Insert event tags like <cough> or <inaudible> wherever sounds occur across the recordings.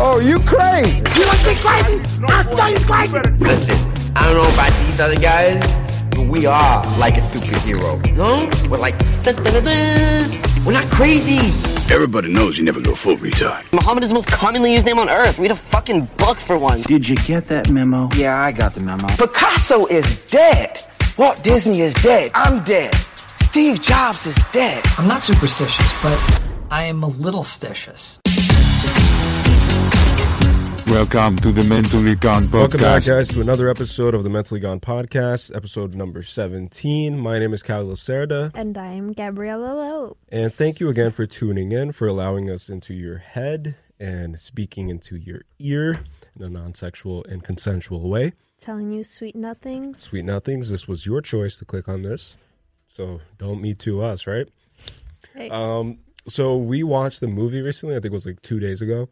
Oh, you crazy? You want to be crazy? I'll show you crazy. Listen, I don't know about these other guys, but we are like a superhero. No? We're like, dun, dun, dun, dun. we're not crazy. Everybody knows you never go full retard. Muhammad is the most commonly used name on earth. Read a fucking book for once. Did you get that memo? Yeah, I got the memo. Picasso is dead. Walt Disney is dead. I'm dead. Steve Jobs is dead. I'm not superstitious, but I am a little stitious. Welcome to the Mentally Gone podcast. Welcome back, guys, to another episode of the Mentally Gone podcast, episode number 17. My name is Kyle Lacerda. And I'm Gabriella Lopes. And thank you again for tuning in, for allowing us into your head and speaking into your ear in a non sexual and consensual way. Telling you sweet nothings. Sweet nothings. This was your choice to click on this. So don't me to us, right? Hey. Um, so we watched the movie recently, I think it was like two days ago,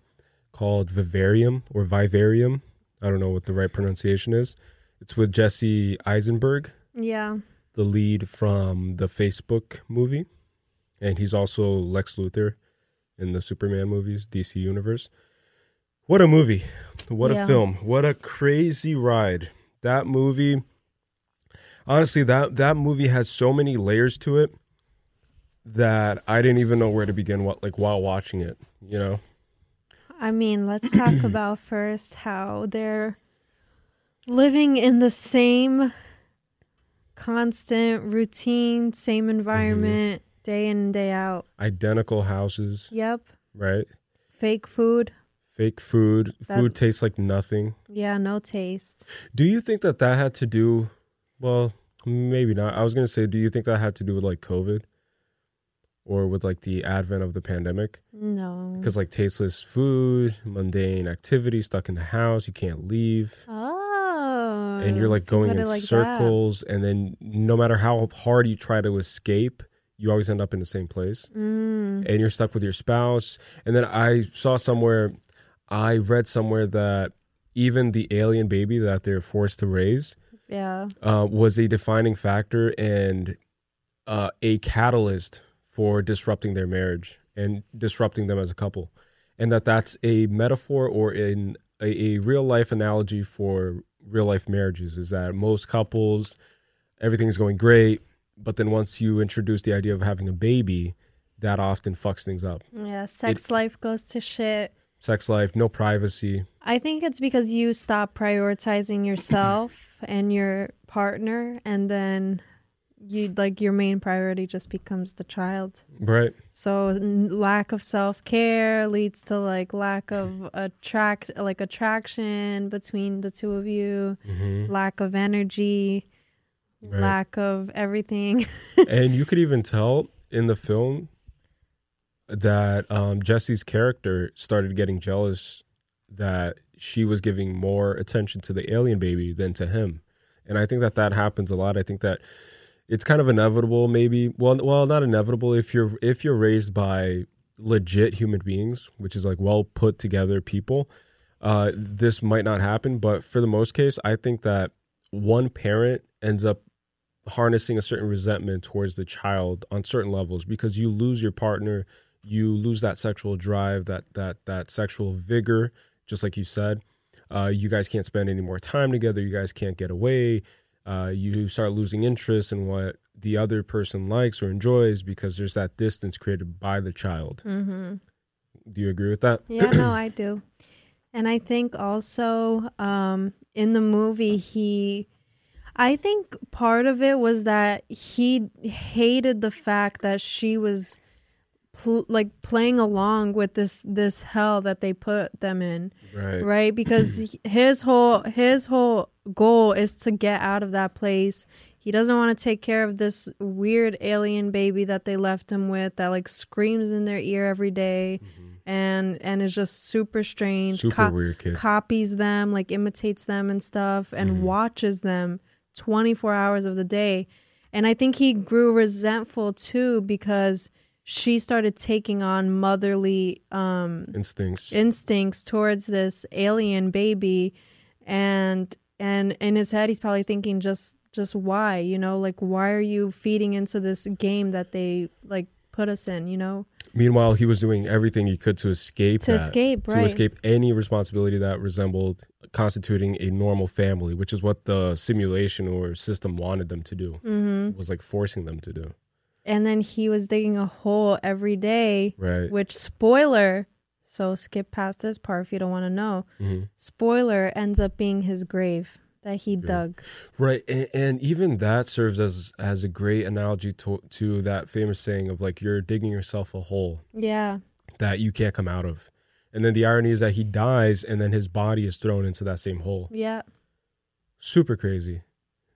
called Vivarium or Vivarium. I don't know what the right pronunciation is. It's with Jesse Eisenberg, yeah. the lead from the Facebook movie. And he's also Lex Luthor in the Superman movies, DC Universe. What a movie. What Yeah. a film. What a crazy ride. That movie honestly that that movie has so many layers to it that I didn't even know where to begin what like while watching it, you know. I mean, let's talk <clears throat> about first how they're living in the same constant routine, same mm-hmm. environment, day in and day out. Identical houses, Yep. right? Fake food. Fake food. That- Food tastes like nothing. Yeah, no taste. Do you think that that had to do well, maybe not. I was going to say do you think that had to do with like COVID or with like the advent of the pandemic? No. Because like tasteless food, mundane activity, stuck in the house, you can't leave. Oh. and you're like going in like that. circles and then no matter how hard you try to escape you always end up in the same place Mm. and you're stuck with your spouse and then i saw somewhere i read somewhere that even the alien baby that they're forced to raise Yeah. uh, was a defining factor and uh, a catalyst for disrupting their marriage and disrupting them as a couple and that that's a metaphor or in a, a real life analogy for real life marriages is that most couples everything's going great but then once you introduce the idea of having a baby that often fucks things up Yeah. Sex life goes to shit. sex life no privacy I think it's because you stop prioritizing yourself and your partner, and then you like your main priority just becomes the child. right So n- lack of self care leads to like lack of attract like attraction between the two of you, lack of energy, Right. lack of everything. <laughs> and you could even tell in the film that um, Jesse's character started getting jealous that she was giving more attention to the alien baby than to him, and I think that that happens a lot. I think that it's kind of inevitable, maybe. Well, well, not inevitable if you're if you're raised by legit human beings, which is like well put together people. Uh, this might not happen, but for the most case, I think that one parent ends up harnessing a certain resentment towards the child on certain levels because you lose your partner you lose that sexual drive that that that sexual vigor just like you said uh, you guys can't spend any more time together you guys can't get away uh, you start losing interest in what the other person likes or enjoys because there's that distance created by the child. Mm-hmm. do you agree with that? Yeah, no, I do. And I think also um, in the movie, he, I think part of it was that he hated the fact that she was pl- like playing along with this this hell that they put them in. Right. Right? Because <clears throat> his whole his whole goal is to get out of that place. He doesn't want to take care of this weird alien baby that they left him with that like screams in their ear every day and and is just super strange Super weird kid. copies them like imitates them and stuff and watches them 24 hours of the day. And i think he grew resentful too because she started taking on motherly um instincts. instincts towards this alien baby and and in his head he's probably thinking just just why you know like why are you feeding into this game that they like put us in, you know? Meanwhile, he was doing everything he could to escape To that, escape, to escape any responsibility that resembled constituting a normal family, which is what the simulation or system wanted them to do. hmm was like forcing them to do. And then he was digging a hole every day, Right. which spoiler, so skip past this part if you don't want to know. Mhm. Spoiler ends up being his grave that he dug. Right, and, and even that serves as as a great analogy to to that famous saying of like you're digging yourself a hole Yeah. that you can't come out of. And then the irony is that he dies and then his body is thrown into that same hole. Yeah. Super crazy.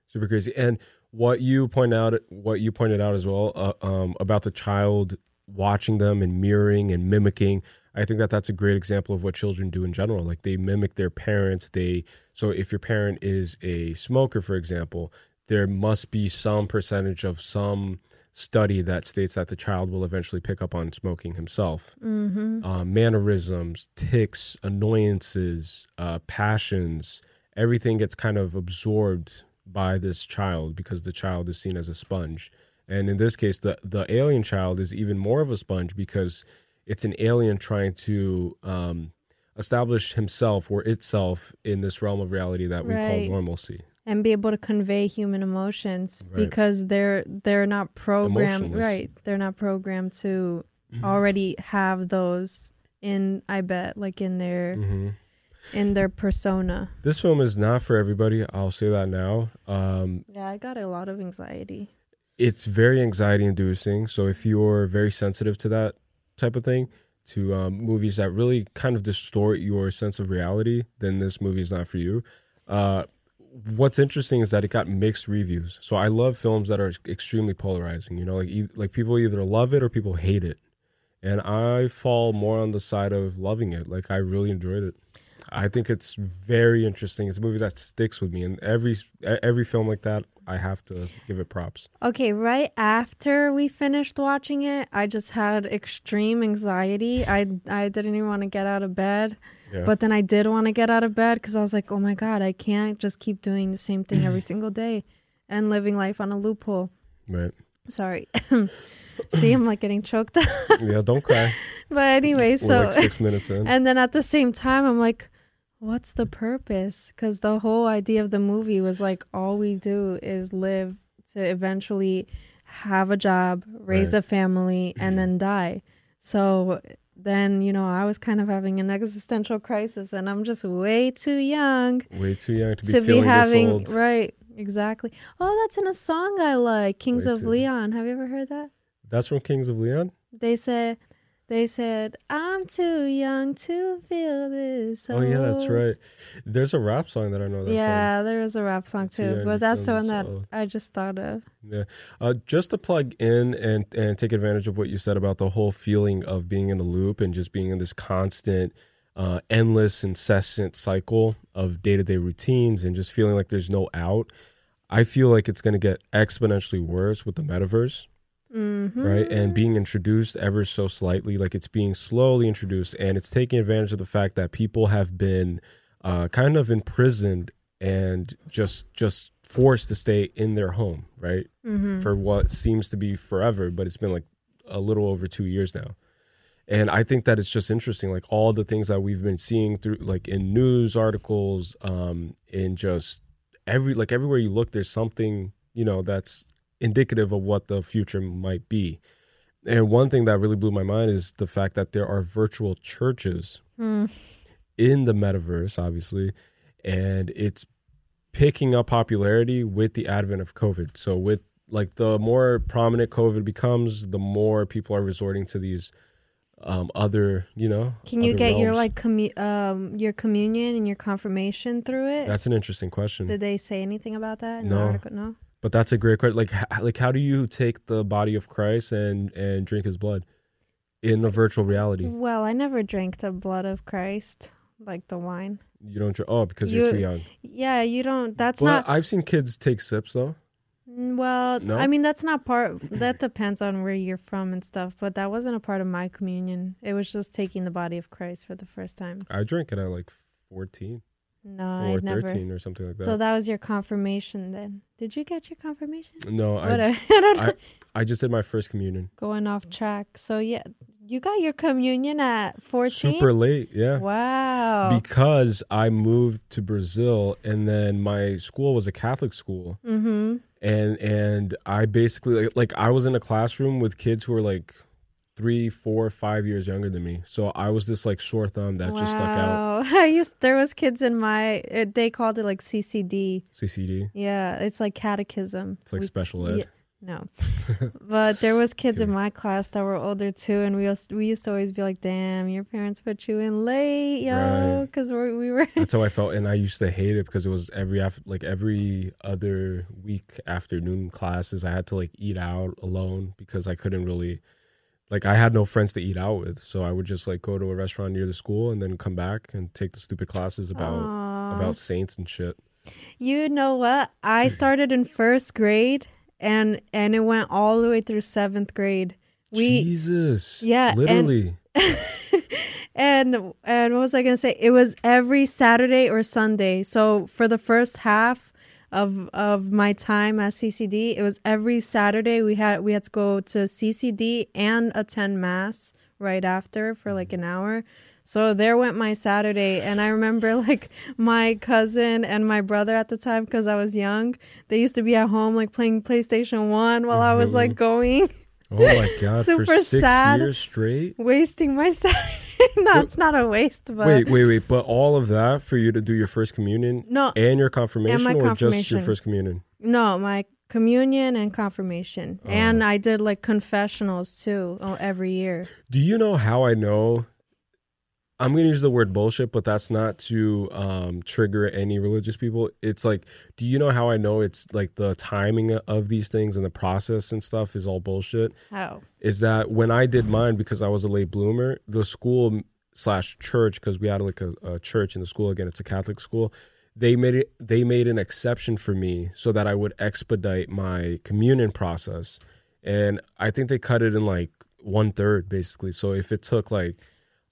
Super crazy. And what you point out what you pointed out as well uh, um, about the child watching them and mirroring and mimicking I think that that's a great example of what children do in general. Like they mimic their parents. They so if your parent is a smoker, for example, there must be some percentage of some study that states that the child will eventually pick up on smoking himself. Mm-hmm. Uh, mannerisms, tics, annoyances, uh, passions, everything gets kind of absorbed by this child because the child is seen as a sponge. And in this case, the the alien child is even more of a sponge because it's an alien trying to um, establish himself or itself in this realm of reality that we call Right. normalcy. And be able to convey human emotions Right. because they're they're not programmed Emotionless. right. They're not programmed to already have those in I bet like in their hmm in their persona. This film is not for everybody. I'll say that now. Um, Yeah, I got a lot of anxiety. it's very anxiety inducing. So if you're very sensitive to that type of thing, to um, movies that really kind of distort your sense of reality, then this movie is not for you. Uh, what's interesting is that it got mixed reviews. So I love films that are extremely polarizing. You know, like like people either love it or people hate it, and I fall more on the side of loving it. Like I really enjoyed it. I think it's very interesting. It's a movie that sticks with me, and every every film like that, I have to give it props. Okay, right after we finished watching it, I just had extreme anxiety. I I didn't even want to get out of bed. Yeah. But then I did want to get out of bed because I was like, oh my God, I can't just keep doing the same thing every <clears throat> single day and living life on a loophole. Right. Sorry. <laughs> <laughs> See, I'm like getting choked up. Yeah, don't cry. <laughs> but anyway, We're so. like six minutes in. <laughs> and then at the same time, I'm like, what's the purpose? Because the whole idea of the movie was like, all we do is live to eventually have a job, raise Right. a family, and then mm-hmm. die. So then, you know, I was kind of having an existential crisis, and I'm just way too young Way too young to be to be having. Right, exactly. Oh, that's in a song I like, Kings Way of too- Leon. Have you ever heard that? That's from Kings of Leon. They said, they said, I'm too young to feel this. Oh yeah, that's right. There's a rap song that I know that Yeah, there is a rap song Too but that's the one that old. I just thought of. Yeah. Uh, just to plug in and and take advantage of what you said about the whole feeling of being in the loop and just being in this constant, uh, endless, incessant cycle of day to day routines and just feeling like there's no out. I feel like it's going to get exponentially worse with the metaverse. Mm-hmm. right? And being introduced ever so slightly, like it's being slowly introduced, and it's taking advantage of the fact that people have been uh, kind of imprisoned and just just forced to stay in their home, right, Mm-hmm. for what seems to be forever, but it's been like a little over two years now. And I think that it's just interesting, like all the things that we've been seeing through, like in news articles, um, in just every like everywhere you look, there's something you know that's indicative of what the future might be. And one thing that really blew my mind is the fact that there are virtual churches in the metaverse, obviously, and it's picking up popularity with the advent of COVID. So with like the more prominent COVID becomes, the more people are resorting to these um other, you know. Can you get your like commu- um your communion and your confirmation through it? That's an interesting question. Did they say anything about that in the No. article? No. But that's a great question. Like, like how do you take the body of Christ and and drink His blood in a virtual reality? Well, I never drank the blood of Christ, like the wine. You don't drink. Oh, because you're too young. Yeah, you don't. That's But not. I've seen kids take sips though. Well, No? I mean that's not part. That depends on where you're from and stuff. But that wasn't a part of my communion. It was just taking the body of Christ for the first time. I drank it at like 14. No, or I never. 13 or something like that. So that was your confirmation then. Did you get your confirmation? no, <laughs> I, don't know. I, I just did my first communion. Going off track. So yeah, you got your communion at 14? Super late, yeah. Wow. Because I moved to Brazil and then my school was a Catholic school. mm-hmm. And and I basically like, like I was in a classroom with kids who were like three, four, five years younger than me. So I was this like sore thumb that just stuck out. <laughs> I used there was kids in my uh, they called it like CCD. CCD. Yeah, it's like catechism. It's like We- special ed. yeah, no, but there was kids in my class that were older too, and we used, we used to always be like, "Damn, your parents put you in late, yo," Right. because we we were. <laughs> That's how I felt, and I used to hate it because it was every af- like every other week afternoon classes. I had to like eat out alone because I couldn't really, like, I had no friends to eat out with. So I would just like go to a restaurant near the school and then come back and take the stupid classes about Aw. about saints and shit. You know what? I mm. started in first grade, and and it went all the way through seventh grade. We Jesus, Yeah, and- literally. <laughs> and and what was I gonna say? It was every Saturday or Sunday. So for the first half of of my time at CCD, it was every Saturday we had we had to go to CCD and attend mass right after for like an hour. So there went my Saturday, and I remember <laughs> like my cousin and my brother at the time because I was young. They used to be at home like playing PlayStation One while I was like mm-hmm. going. Oh my god, <laughs> for Super sad. years straight. wasting my <laughs> Saturday. <laughs> no, it's not a waste, but Wait, wait, wait! But all of that for you to do your first communion, No, and your confirmation, and my or just your first communion? no, my communion and confirmation, and I did like confessionals too oh, every year. Do you know how I know? I'm going to use the word bullshit, but that's not to um, trigger any religious people. It's like, do you know how I know it's like the timing of these things and the process and stuff is all bullshit? How? Is that when I did mine because I was a late bloomer, the school slash church because we had like a, a church in the school again, it's a Catholic school. They made it. They made an exception for me so that I would expedite my communion process, and I think they cut it in like one third basically. So if it took like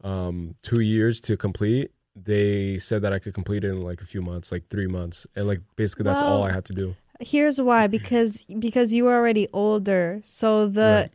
um two years to complete. They said that i could complete it in like a few months like three months. And like basically that's all i had to do Here's why mm-hmm. because because you were already older. So the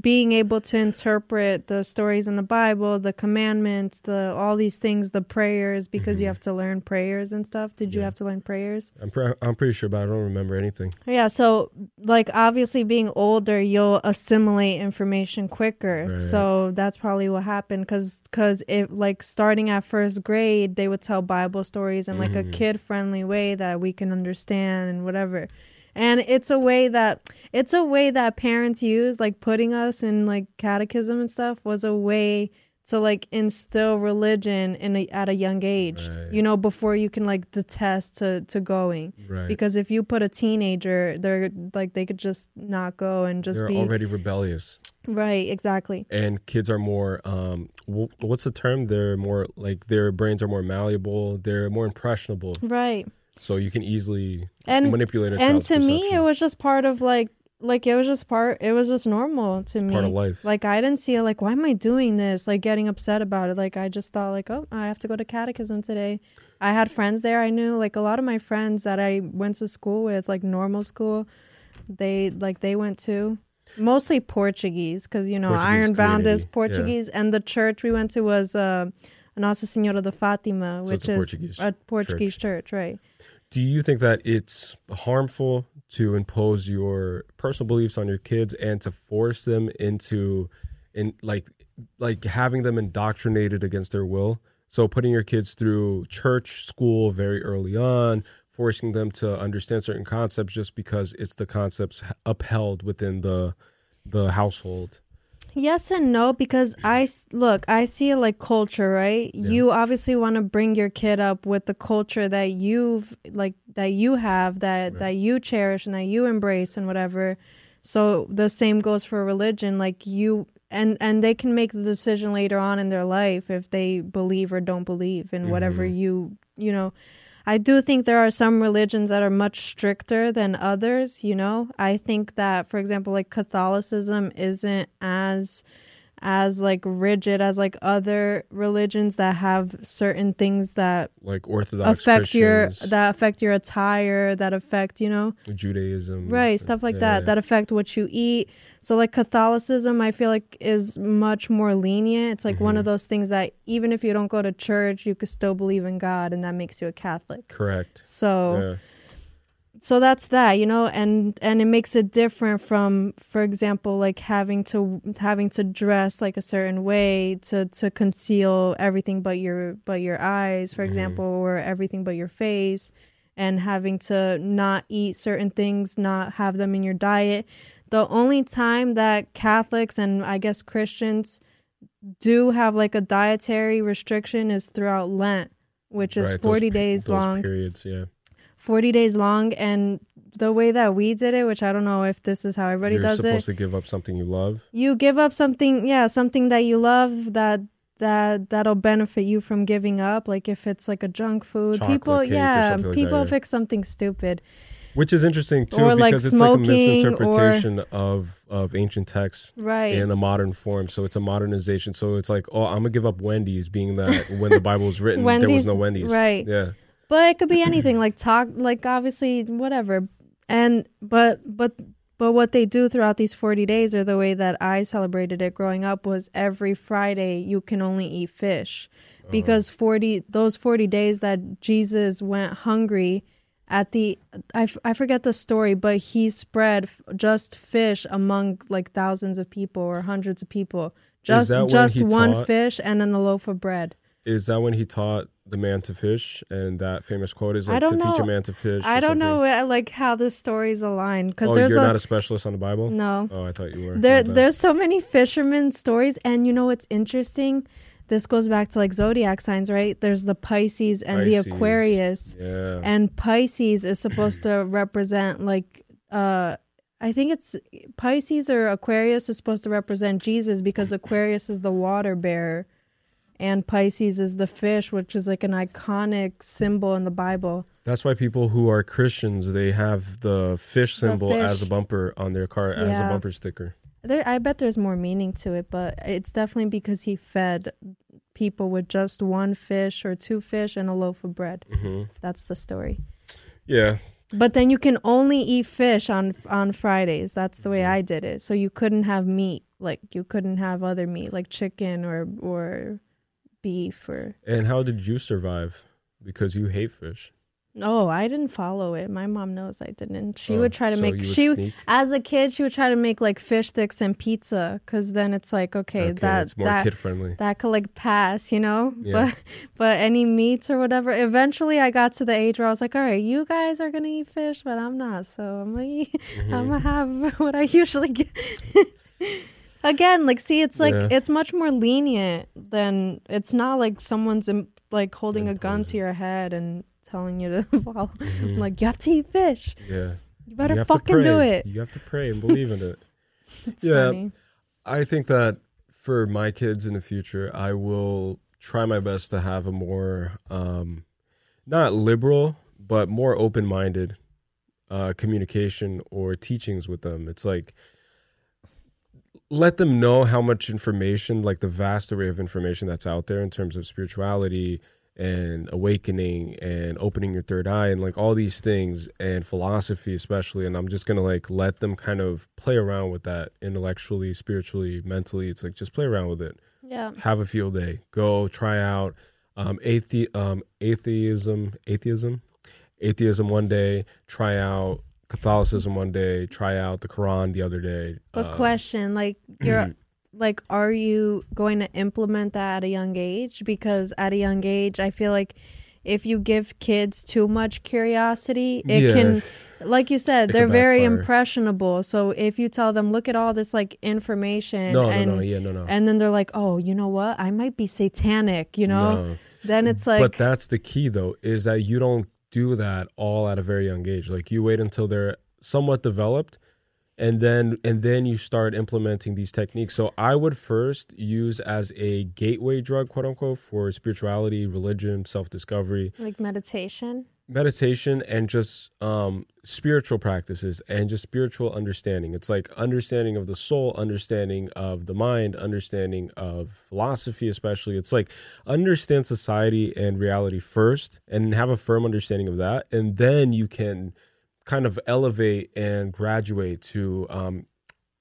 being able to interpret the stories in the Bible, the commandments, the all these things, the prayers because you mm-hmm. have to learn prayers and stuff. Did you have to learn prayers? i'm, pre- I'm pretty sure but i don't remember anything Yeah, so like obviously being older, you'll assimilate information quicker. Right. So that's probably what happened cuz cuz if like starting at first grade, they would tell Bible stories in like a mm-hmm. kid-friendly way that we can understand and whatever. And it's a way that it's a way that parents use like putting us in like catechism and stuff was a way to like instill religion in a, at a young age. Right. You know, before you can like detest to to going. Right. Because if you put a teenager they're like they could just not go and just they're be already rebellious. Right exactly. And kids are more um wh- what's the term? They're more like their brains are more malleable they're more impressionable. Right so you can easily and manipulate a and to me it was just part of like like it was just part it was just normal to me. part of life. like i didn't see it like why am i doing this? Like getting upset about it. Like i just thought like oh i have to go to catechism today. I had friends there i knew. Like a lot of my friends that i went to school with like normal school they like they went to mostly portuguese because you know Portuguese ironbound is community, yeah. portuguese. And the church we went to was uh Nossa Senhora de Fatima, So which it's a is Portuguese a Portuguese church, right? Do you think that it's harmful to impose your personal beliefs on your kids and to force them into in like like having them indoctrinated against their will? So putting your kids through church school very early on forcing them to understand certain concepts just because it's the concepts upheld within the the household Yes and no because I look, I see it like culture, right? You obviously want to bring your kid up with the culture that you've like that you have that that you cherish and that you embrace and whatever. So the same goes for religion like you and and they can make the decision later on in their life if they believe or don't believe in whatever mm-hmm. you, you know. I do think there are some religions that are much stricter than others, you know. I think that for example like Catholicism isn't as as like rigid as like other religions that have certain things that like Orthodox affect your that affect your attire, that affect, you know, Judaism, right, stuff like Yeah, that yeah. that affect what you eat. So like Catholicism, I feel like is much more lenient. It's like one Mm-hmm. of those things that even if you don't go to church, you could still believe in God and that makes you a Catholic. Correct. So Yeah. So that's that you know and and it makes it different from for example like having to having to dress like a certain way to to conceal everything but your but your eyes for mm-hmm. example or everything but your face and having to not eat certain things not have them in your diet. The only time that catholics and i guess christians do have like a dietary restriction is throughout lent which is Right, 40 pe- days those long. Periods, yeah. 40 days long and the way that we did it which i don't know if this is how everybody You're does supposed it to give up something you love. you give up something yeah something that you love that that that'll benefit you from giving up like if it's like a junk food Chocolate people yeah like people that, yeah. pick something stupid Which is interesting too, Or, like, because it's like a smoking, or- misinterpretation of of ancient texts right in a modern form. So it's a modernization. So it's like, oh, I'm gonna give up Wendy's, being that when the Bible was written, there was no Wendy's. right. Yeah. But it could be anything like talk like obviously whatever. And but but but what they do throughout these 40 days or the way that i celebrated it growing up was every friday you can only eat fish. Oh. Because 40 those 40 days that jesus went hungry at the I, f- I forget the story but he spread f- just fish among like thousands of people or hundreds of people. Just just one taught- fish and then a loaf of bread. Is that when he taught the man to fish? And that famous quote is like to don't teach a man to fish. I don't know something. uh, like how the stories align because Oh, there's you're a not a specialist on the Bible. no Oh, I thought you were. there there's so many fishermen stories and you know what's interesting this goes back to like zodiac signs right there's the pisces and the aquarius Yeah. and pisces is supposed to <clears throat> represent like uh I think it's Pisces or Aquarius is supposed to represent Jesus because <clears throat> Aquarius is the water bearer and Pisces is the fish, which is like an iconic symbol in the Bible. That's why people who are Christians they have the fish The symbol as a bumper on their car as a bumper sticker. There, I bet there's more meaning to it, but it's definitely because he fed people with just one fish or two fish and a loaf of bread. hmm That's the story. Yeah, But then you can only eat fish on on Fridays. That's the Mm-hmm. way I did it. So you couldn't have meat, like you couldn't have other meat, like chicken or or beef or. and how did you survive? Because you hate fish. Oh, I didn't follow it. My mom knows I didn't. She Oh, would try to so make she sneak? as a kid she would try to make like fish sticks and pizza because then it's like okay, Okay, that that kid friendly. that could like pass, you know. Yeah. But but any meats or whatever. Eventually, I got to the age where I was like, all right, you guys are gonna eat fish, but I'm not. So I'm gonna eat, <laughs> Mm-hmm. I'm gonna have <laughs> what I usually get. <laughs> Again, like see, it's like Yeah. it's much more lenient than it's not like someone's like holding a gun to your head and telling you to <laughs> follow. Like you have to eat fish. Yeah, You better have to fucking do pray. it. You have to pray and believe in it. <laughs> It's yeah. funny. I think that for my kids in the future, I will try my best to have a more, um, not liberal, but more open minded uh, communication or teachings with them. It's like, let them know how much information, like the vast array of information that's out there in terms of spirituality and awakening and opening your third eye and like all these things and philosophy especially. And i'm just gonna like let them kind of play around with that intellectually spiritually mentally. It's like just play around with it. Yeah. have a field day. Go try out um, athe- um atheism atheism? Atheism one day. Try out catholicism one day try out the quran the other day But Uh, question, like you're like are you going to implement that at a young age? Because at a young age, I feel like if you give kids too much curiosity, it Yeah. can like you said, It they're very backfire. impressionable. So if you tell them, look at all this like information no and no no yeah no no and then they're like, "Oh, you know what? I might be satanic," you know? No. Then it's like but that's the key though is that you don't do that all at a very young age. Like you wait until they're somewhat developed and then and then you start implementing these techniques. So i would first use as a gateway drug quote unquote for spirituality religion self-discovery. Like meditation. Meditation and just um spiritual practices and just spiritual understanding. It's like understanding of the soul understanding of the mind understanding of philosophy especially. It's like understand society and reality first and have a firm understanding of that. And then you can kind of elevate and graduate to um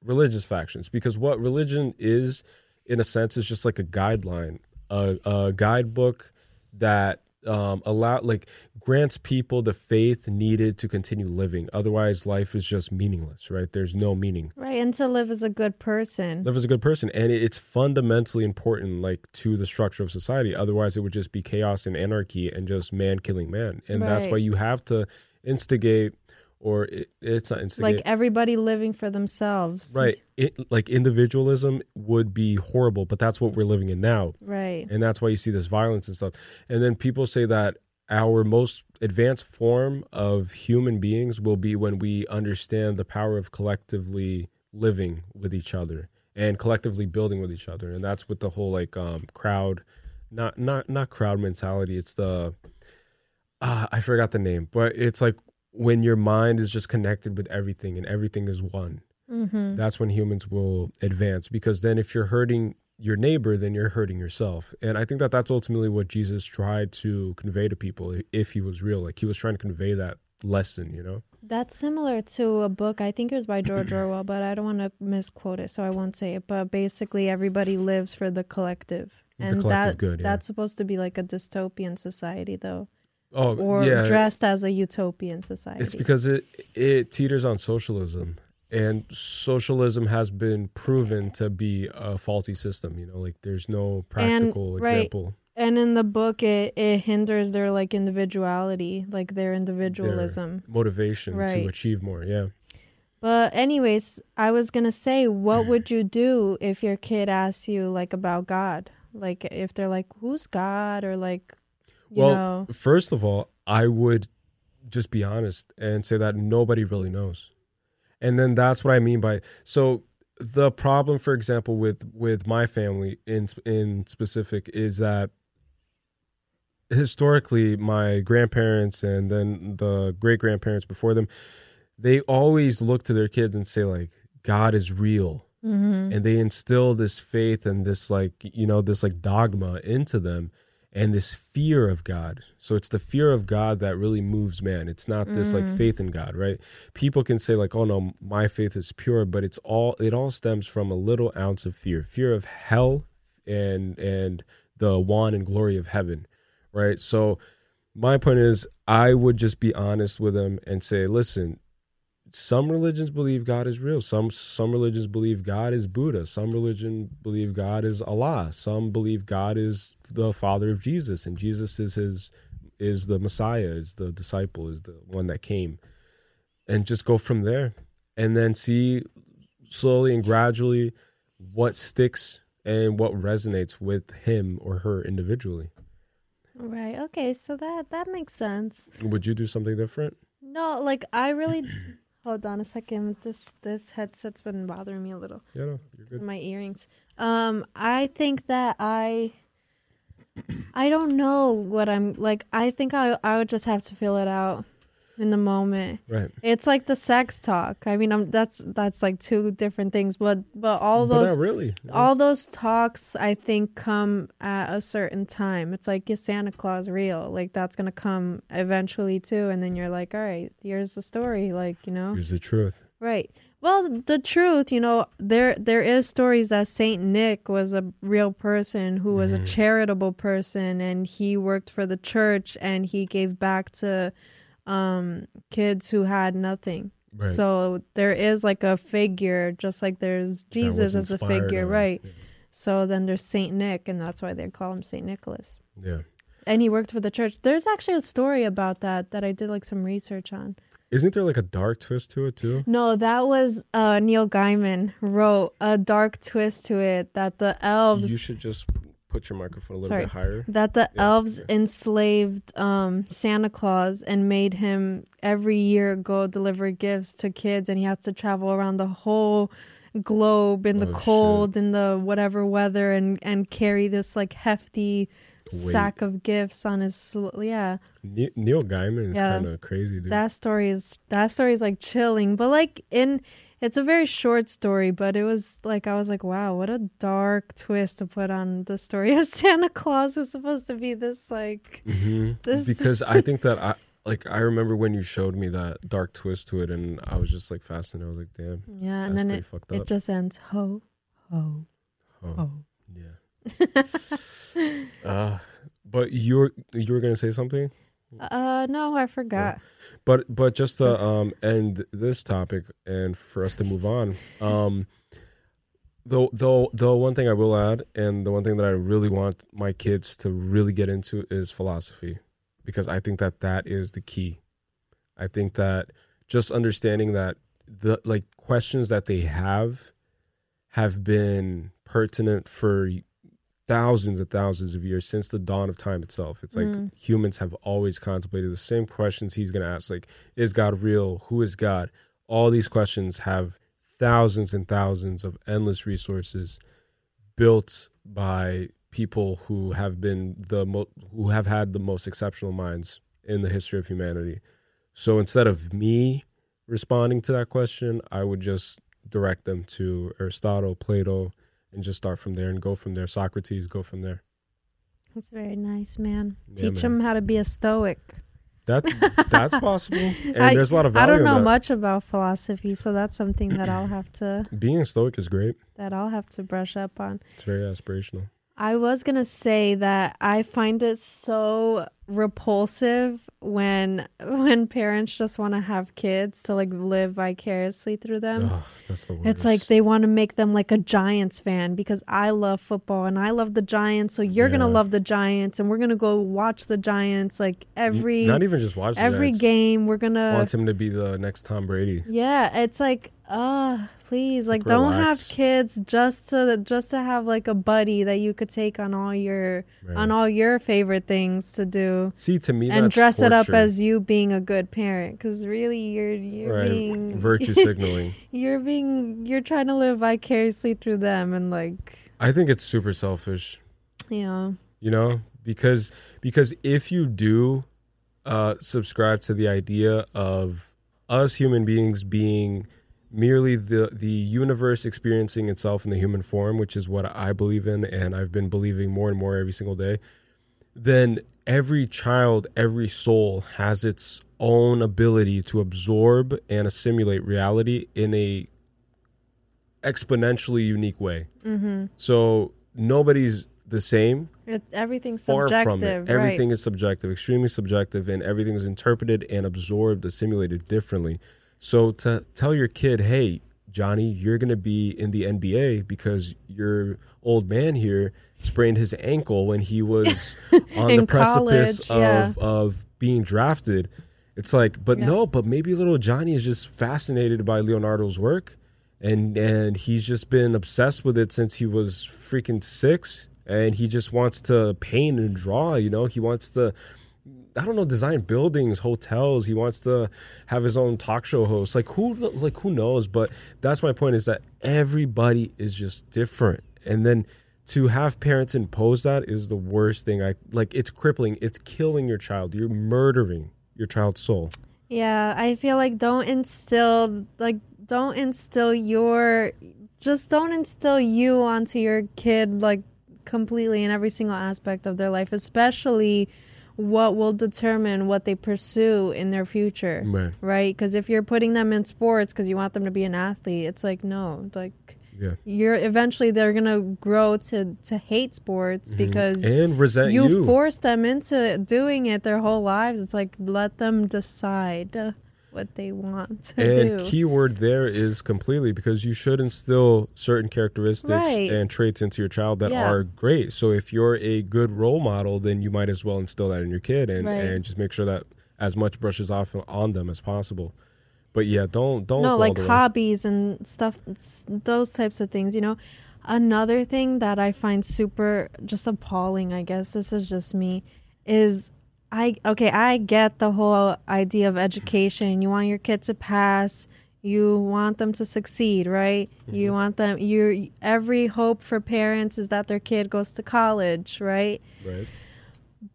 religious factions because what religion is in a sense is just like a guideline a, a guidebook that um allow like grants people the faith needed to continue living. Otherwise life is just meaningless right? There's no meaning. Right, and to live as a good person. live as a good person and it's fundamentally important like to the structure of society. Otherwise it would just be chaos and anarchy and just man killing man. And that's why you have to instigate or it, it's not like everybody living for themselves. right. It, like individualism would be horrible but that's what we're living in now. Right. and that's why you see this violence and stuff. And then people say that our most advanced form of human beings will be when we understand the power of collectively living with each other and collectively building with each other. And that's with the whole like um crowd not not not crowd mentality. It's the ah i forgot the name but it's like when your mind is just connected with everything and everything is one Mm-hmm. that's when humans will advance because then if you're hurting your neighbor then you're hurting yourself and i think that that's ultimately what jesus tried to convey to people if he was real like he was trying to convey that lesson you know That's similar to a book. I think it was by George <clears throat> Orwell, but I don't want to misquote it, so I won't say it. But basically, everybody lives for the collective, The and collective that good, yeah. that's supposed to be like a dystopian society, though, oh or yeah dressed as a utopian society. it's because it it teeters on socialism and socialism has been proven to be a faulty system you know like there's no practical right. example and in the book, it it hinders their like individuality, like their their individualism. motivation Right. to achieve more yeah But anyways, I was gonna say, what would you do if your kid asks you like about God? Like if they're like, "Who's God?" or like, well know, first of all i would just be honest and say that nobody really knows. And then that's what i mean by so the problem for example with with my family in in specific is that historically my grandparents and then the great grandparents before them they always look to their kids and say like god is real. Mm-hmm. and they instill this faith and this like you know this like dogma into them and this fear of god. So it's the fear of god that really moves man. It's not this like mm. faith in god right? People can say like oh no my faith is pure but it's all it all stems from a little ounce of fear fear of hell and and the wand and glory of heaven right? So my point is i would just be honest with them and say listen some religions believe God is real. Some some religions believe God is Buddha. Some religion believe God is Allah. Some believe God is the father of Jesus and Jesus is his is the Messiah, is the disciple, is the one that came. And just go from there. And then see slowly and gradually what sticks and what resonates with him or her individually. right? Okay, so that that makes sense. Would you do something different? No, like I really. Hold on a second. This this headset's been bothering me a little. Yeah, no, you're good. my earrings. Um, I think that I. I don't know what I'm like. I think I I would just have to feel it out in the moment. Right. It's like the sex talk. I mean, I'm, that's that's like two different things, but but all those not really. all those talks I think come at a certain time. It's like is Santa Claus real? Like that's gonna come eventually too, and then you're like, all right, here's the story. Like you know, Here's the truth. right? Well, the truth, you know, there there is stories that Saint Nick was a real person who was Mm-hmm. a charitable person, and he worked for the church, and he gave back to um kids who had nothing. Right. So there is like a figure, just like there's Jesus as a figure, right? So then there's Saint Nick, and that's why they call him Saint Nicholas. Yeah. And he worked for the church. There's actually a story about that that I did like some research on. Isn't there like a dark twist to it too? No, that was uh, Neil Gaiman wrote a dark twist to it that the elves You should just put your microphone a little Sorry. bit higher. that the Yeah, elves yeah. enslaved um, Santa Claus and made him every year go deliver gifts to kids, and he has to travel around the whole globe in the Oh, cold, in the whatever weather, and and carry this like hefty weight. sack of gifts on his sl- yeah. Ne- Neil Gaiman is Yeah. kind of crazy, dude. That story is that story is like chilling, but like in it's a very short story, but it was like I was like, wow, what a dark twist to put on the story of <laughs> Santa Claus was supposed to be this like hmm this <laughs> Because I think that I like I remember when you showed me that dark twist to it, and I was just like fascinated. I was like, damn, yeah, and then it it just ends ho ho Oh, ho. yeah. <laughs> uh, but you're you were gonna say something, Uh no, I forgot. but but just to um end this topic and for us to move on, um, though though though one thing I will add, and the one thing that I really want my kids to really get into is philosophy, because I think that that is the key. I think that just understanding that the like questions that they have have been pertinent for thousands and thousands of years since the dawn of time itself. It's like Mm. humans have always contemplated the same questions he's going to ask like is God real? Who is God? All these questions have thousands and thousands of endless resources built by people who have been the mo- who have had the most exceptional minds in the history of humanity. So instead of me responding to that question, I would just direct them to Aristotle, Plato, and just start from there and go from there. Socrates, go from there. That's very nice, man. Yeah, Teach man. them how to be a stoic. That that's possible, <laughs> and I, there's a lot of I don't know much about philosophy, so that's something that I'll have to <clears throat> Being a stoic is great. that I'll have to brush up on. It's very aspirational. I was gonna say that I find it so repulsive when when parents just want to have kids to like live vicariously through them. Ugh, that's the worst. It's like they want to make them like a Giants fan because I love football and I love the Giants, so you're gonna love the Giants and we're gonna go watch the Giants like every not even just watch every Giants. game. We're gonna Want him to be the next Tom Brady. yeah, it's like, uh, please, like, like, don't relax. have kids just to just to have like a buddy that you could take on all your Right. on all your favorite things to do, See, to me, and dress it up as you being a good parent. Because really, you're you're right being <laughs> virtue signaling. you're being you're trying to live vicariously through them, and like, I think it's super selfish. Yeah. you know because because if you do uh subscribe to the idea of us human beings being merely the the universe experiencing itself in the human form which is what i believe in and i've been believing more and more every single day then every child every soul has its own ability to absorb and assimilate reality in a exponentially unique way mm-hmm. so nobody's the same it, everything's far subjective, from it. right? Everything is subjective, extremely subjective, and everything is interpreted and absorbed, assimilated differently. So to tell your kid, hey, Johnny, you're going to be in the NBA because your old man here sprained his ankle when he was <laughs> on the precipice college, yeah. of, of being drafted. It's like, but Yeah. no, but maybe little Johnny is just fascinated by Leonardo's work and and he's just been obsessed with it since he was freaking 6 and he just wants to paint and draw, you know? He wants to I don't know, design buildings, hotels. He wants to have his own talk show host. Like who like who knows, but that's my point is that everybody is just different. And then to have parents impose that is the worst thing. I like it's crippling. It's killing your child. You're murdering your child's soul. Yeah, I feel like don't instill like don't instill your just don't instill you onto your kid like completely in every single aspect of their life, especially what will determine what they pursue in their future. Right. Right? Cuz if you're putting them in sports cuz you want them to be an athlete, it's like no, like Yeah. you're eventually they're going to grow to to hate sports because Mm-hmm. And resent you, you. force them into doing it their whole lives. It's like let them decide what they want to and do. keyword there is completely because you should instill certain characteristics Right. and traits into your child that Yeah. are great. So if you're a good role model, then you might as well instill that in your kid and, Right. and just make sure that as much brushes off on them as possible. But yeah, don't don't no, like way. hobbies and stuff, those types of things. You know, another thing that I find super just appalling. I guess this is just me. Is I okay? I get the whole idea of education. You want your kid to pass. You want them to succeed, right? Mm-hmm. You want them. You every hope for parents is that their kid goes to college, right? right.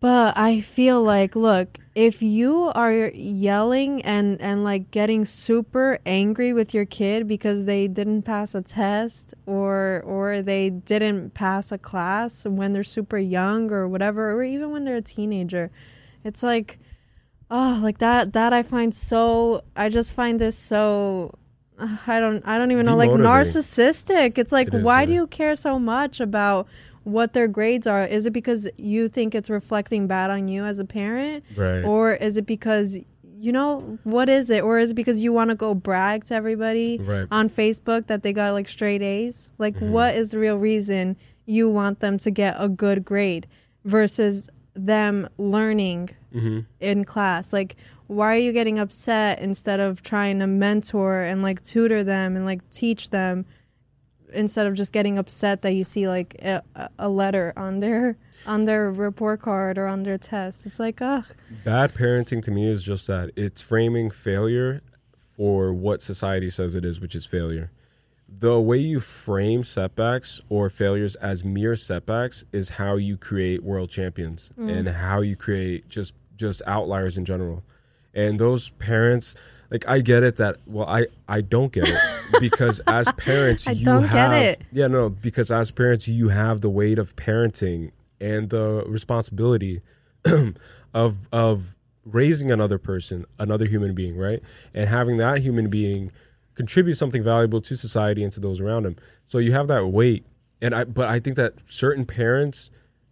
But I feel like, look, if you are yelling and and like getting super angry with your kid because they didn't pass a test or or they didn't pass a class when they're super young or whatever, or even when they're a teenager, it's like, oh, like that. That I find so. I just find this so. I don't. I don't even know. Like narcissistic. It's like, It why yeah. do you care so much about? what their grades are is it because you think it's reflecting bad on you as a parent Right. or is it because you know what is it or is it because you want to go brag to everybody Right. on facebook that they got like straight a's like Mm-hmm. what is the real reason you want them to get a good grade versus them learning Mm-hmm. in class like why are you getting upset instead of trying to mentor and like tutor them and like teach them instead of just getting upset that you see like a, a letter on their on their report card or on their test it's like ugh Bad parenting to me is just that it's framing failure for what society says it is, which is failure. The way you frame setbacks or failures as mere setbacks is how you create world champions mm. and how you create just just outliers in general. And those parents, like I get it that well I I don't get it <laughs> because as parents I you don't get have it. yeah no because as parents you have the weight of parenting and the responsibility <clears throat> of of raising another person, another human being, right? And having that human being contribute something valuable to society and to those around him. So you have that weight. And I but I think that certain parents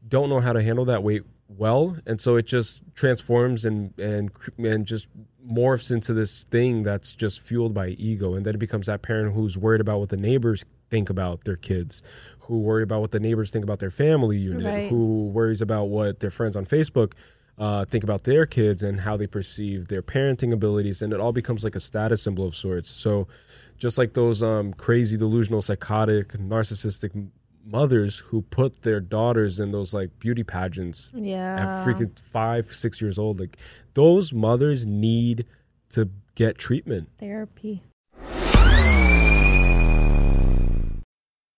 don't know how to handle that weight well, and so it just transforms and and and just morphs into this thing that's just fueled by ego and then it becomes that parent who's worried about what the neighbors think about their kids who worry about what the neighbors think about their family unit Right. who worries about what their friends on facebook uh, think about their kids and how they perceive their parenting abilities and it all becomes like a status symbol of sorts. So just like those um, crazy delusional psychotic narcissistic mothers who put their daughters in those like beauty pageants yeah. at freaking five six years old like those mothers need to get treatment. Therapy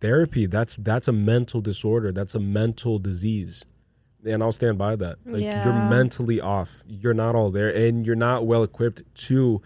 Therapy that's that's a mental disorder. That's a mental disease. And i'll stand by that. Like you're mentally off. You're not all there and you're not well equipped to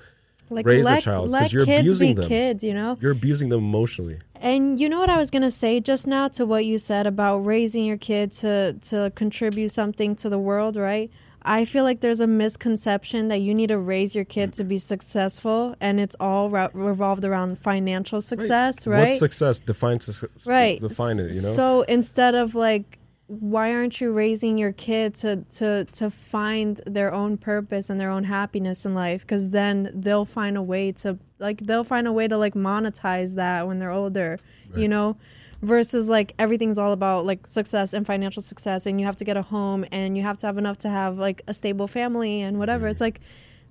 like raise let, a child because you're kids abusing be them. kids you know? You're abusing them emotionally. And you know what I was gonna say just now to what you said about raising your kid to to contribute something to the world, right? I feel like there's a misconception that you need to raise your kid to be successful, and it's all re- revolved around financial success, right? what success defines success right. define it you know So instead of like, why aren't you raising your kid to to to find their own purpose and their own happiness in life? Because then they'll find a way to like they'll find a way to like monetize that when they're older, you know. Versus like everything's all about like success and financial success, and you have to get a home and you have to have enough to have like a stable family and whatever. Mm-hmm. It's like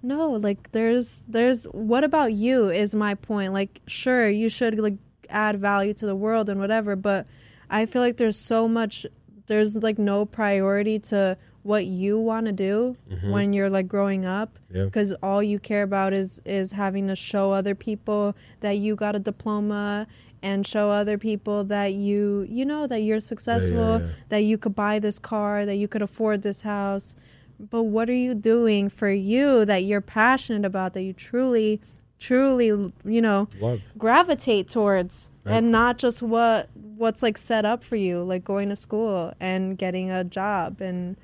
no like there's there's what about you is my point like sure you should like add value to the world and whatever but i feel like there's so much there's like no priority to what you want to do mm-hmm. when you're like growing up Yeah. because all you care about is is having to show other people that you got a diploma and show other people that you you know that you're successful yeah. that you could buy this car that you could afford this house. But what are you doing for you that you're passionate about that you truly truly you know love. gravitate towards? Right. and not just what what's like set up for you like going to school and getting a job and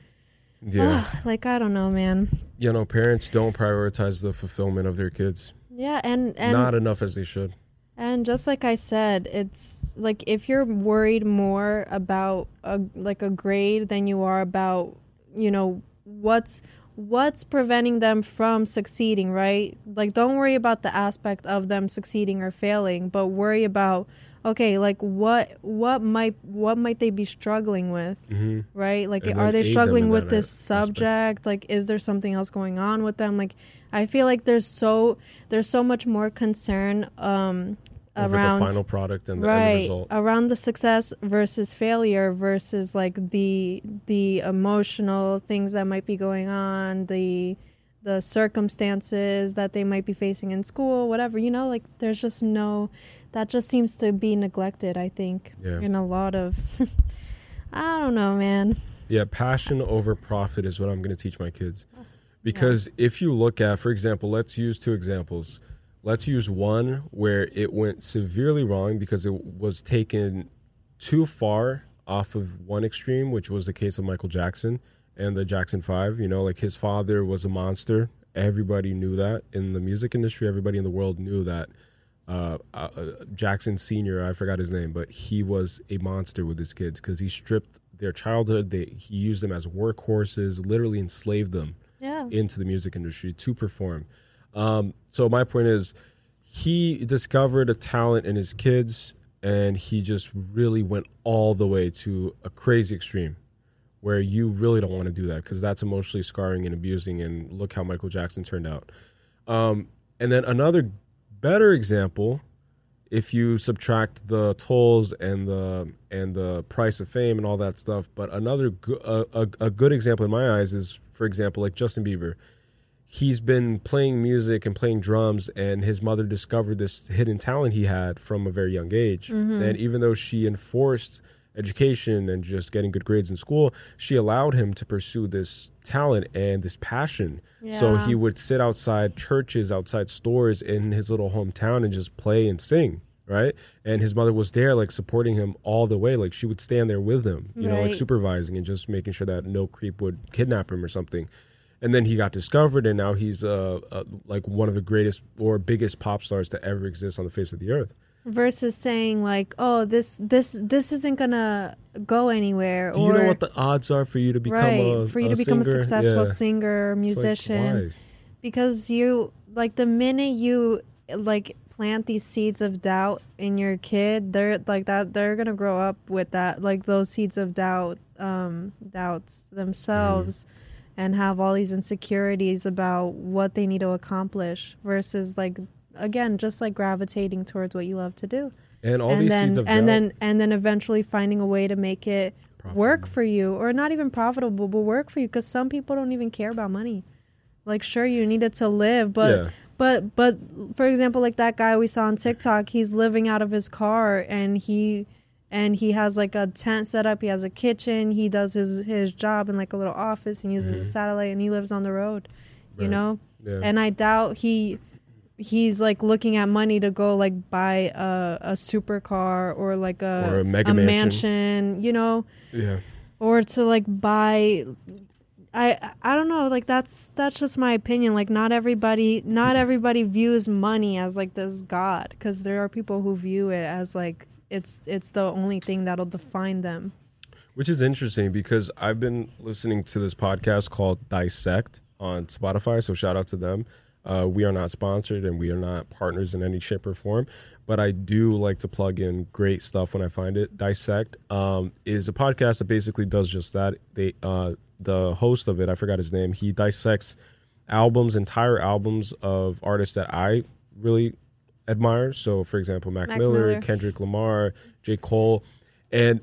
yeah. like i don't know man. You know parents don't prioritize the fulfillment of their kids. Yeah and and not enough as they should And just like I said, it's like if you're worried more about a like a grade than you are about, you know, what's what's preventing them from succeeding, right? Like don't worry about the aspect of them succeeding or failing, but worry about okay, like what what might what might they be struggling with, hmm right? Like And are they struggling with this aspect. subject? Like is there something else going on with them? Like I feel like there's so there's so much more concern um Over around the final product and the end right result. around the success versus failure versus like the the emotional things that might be going on the the circumstances that they might be facing in school whatever you know like there's just no that just seems to be neglected i think Yeah. in a lot of <laughs> i don't know man Yeah, passion over profit is what I'm going to teach my kids. Because if you look at, for example, let's use two examples. Let's use one where it went severely wrong because it was taken too far off of one extreme, which was the case of Michael Jackson and the Jackson Five. You know, like his father was a monster. Everybody knew that in the music industry. Everybody in the world knew that. Uh, uh, uh, Jackson Senior, I forgot his name, but he was a monster with his kids because he stripped their childhood. They he used them as workhorses, literally enslaved them yeah into the music industry to perform. Um, so my point is, he discovered a talent in his kids, and he just really went all the way to a crazy extreme, where you really don't want to do that because that's emotionally scarring and abusing. And look how Michael Jackson turned out. Um, and then another better example, if you subtract the tolls and the and the price of fame and all that stuff, but another go- a, a, a good example in my eyes is, for example, like Justin Bieber. He's been playing music and playing drums, and his mother discovered this hidden talent he had from a very young age. Mm-hmm. And even though she enforced education and just getting good grades in school, she allowed him to pursue this talent and this passion. So he would sit outside churches, outside stores in his little hometown and just play and sing. Right. And his mother was there, like supporting him all the way. Like she would stand there with him, you know, like supervising and just making sure that no creep would kidnap him or something. And then he got discovered, and now he's uh, uh, like one of the greatest or biggest pop stars to ever exist on the face of the earth. versus saying like oh this this this isn't gonna go anywhere Do or you know what the odds are for you to become right a for you a to become singer? a successful Yeah. singer or It's like, musician because you like the minute you like plant these seeds of doubt in your kid they're like that they're gonna grow up with that like those seeds of doubt um doubts themselves and have all these insecurities about what they need to accomplish versus like again just like gravitating towards what you love to do and all and these then seeds of and doubt. then and then eventually finding a way to make it work for you or not even profitable but work for you because some people don't even care about money like sure you need it to live but Yeah. But but for example like that guy we saw on tiktok he's living out of his car and he and he has like a tent set up he has a kitchen he does his his job in like a little office and uses a satellite and he lives on the road you Mm-hmm. Know Yeah. and i doubt he he's like looking at money to go like buy a, a supercar or like a, Or a mega mansion. mansion you know yeah. or to like buy I I don't know like that's that's just my opinion like not everybody not everybody views money as like this god cuz there are people who view it as like it's it's the only thing that'll define them. Which is interesting because I've been listening to this podcast called Dissect on Spotify. So shout out to them. Uh, we are not sponsored and we are not partners in any shape or form, but I do like to plug in great stuff when I find it. Dissect um, is a podcast that basically does just that. They uh, the host of it, I forgot his name. He dissects albums, entire albums of artists that I really admire. So, for example, Mac, Mac Miller, Miller. Kendrick Lamar, J. Cole, and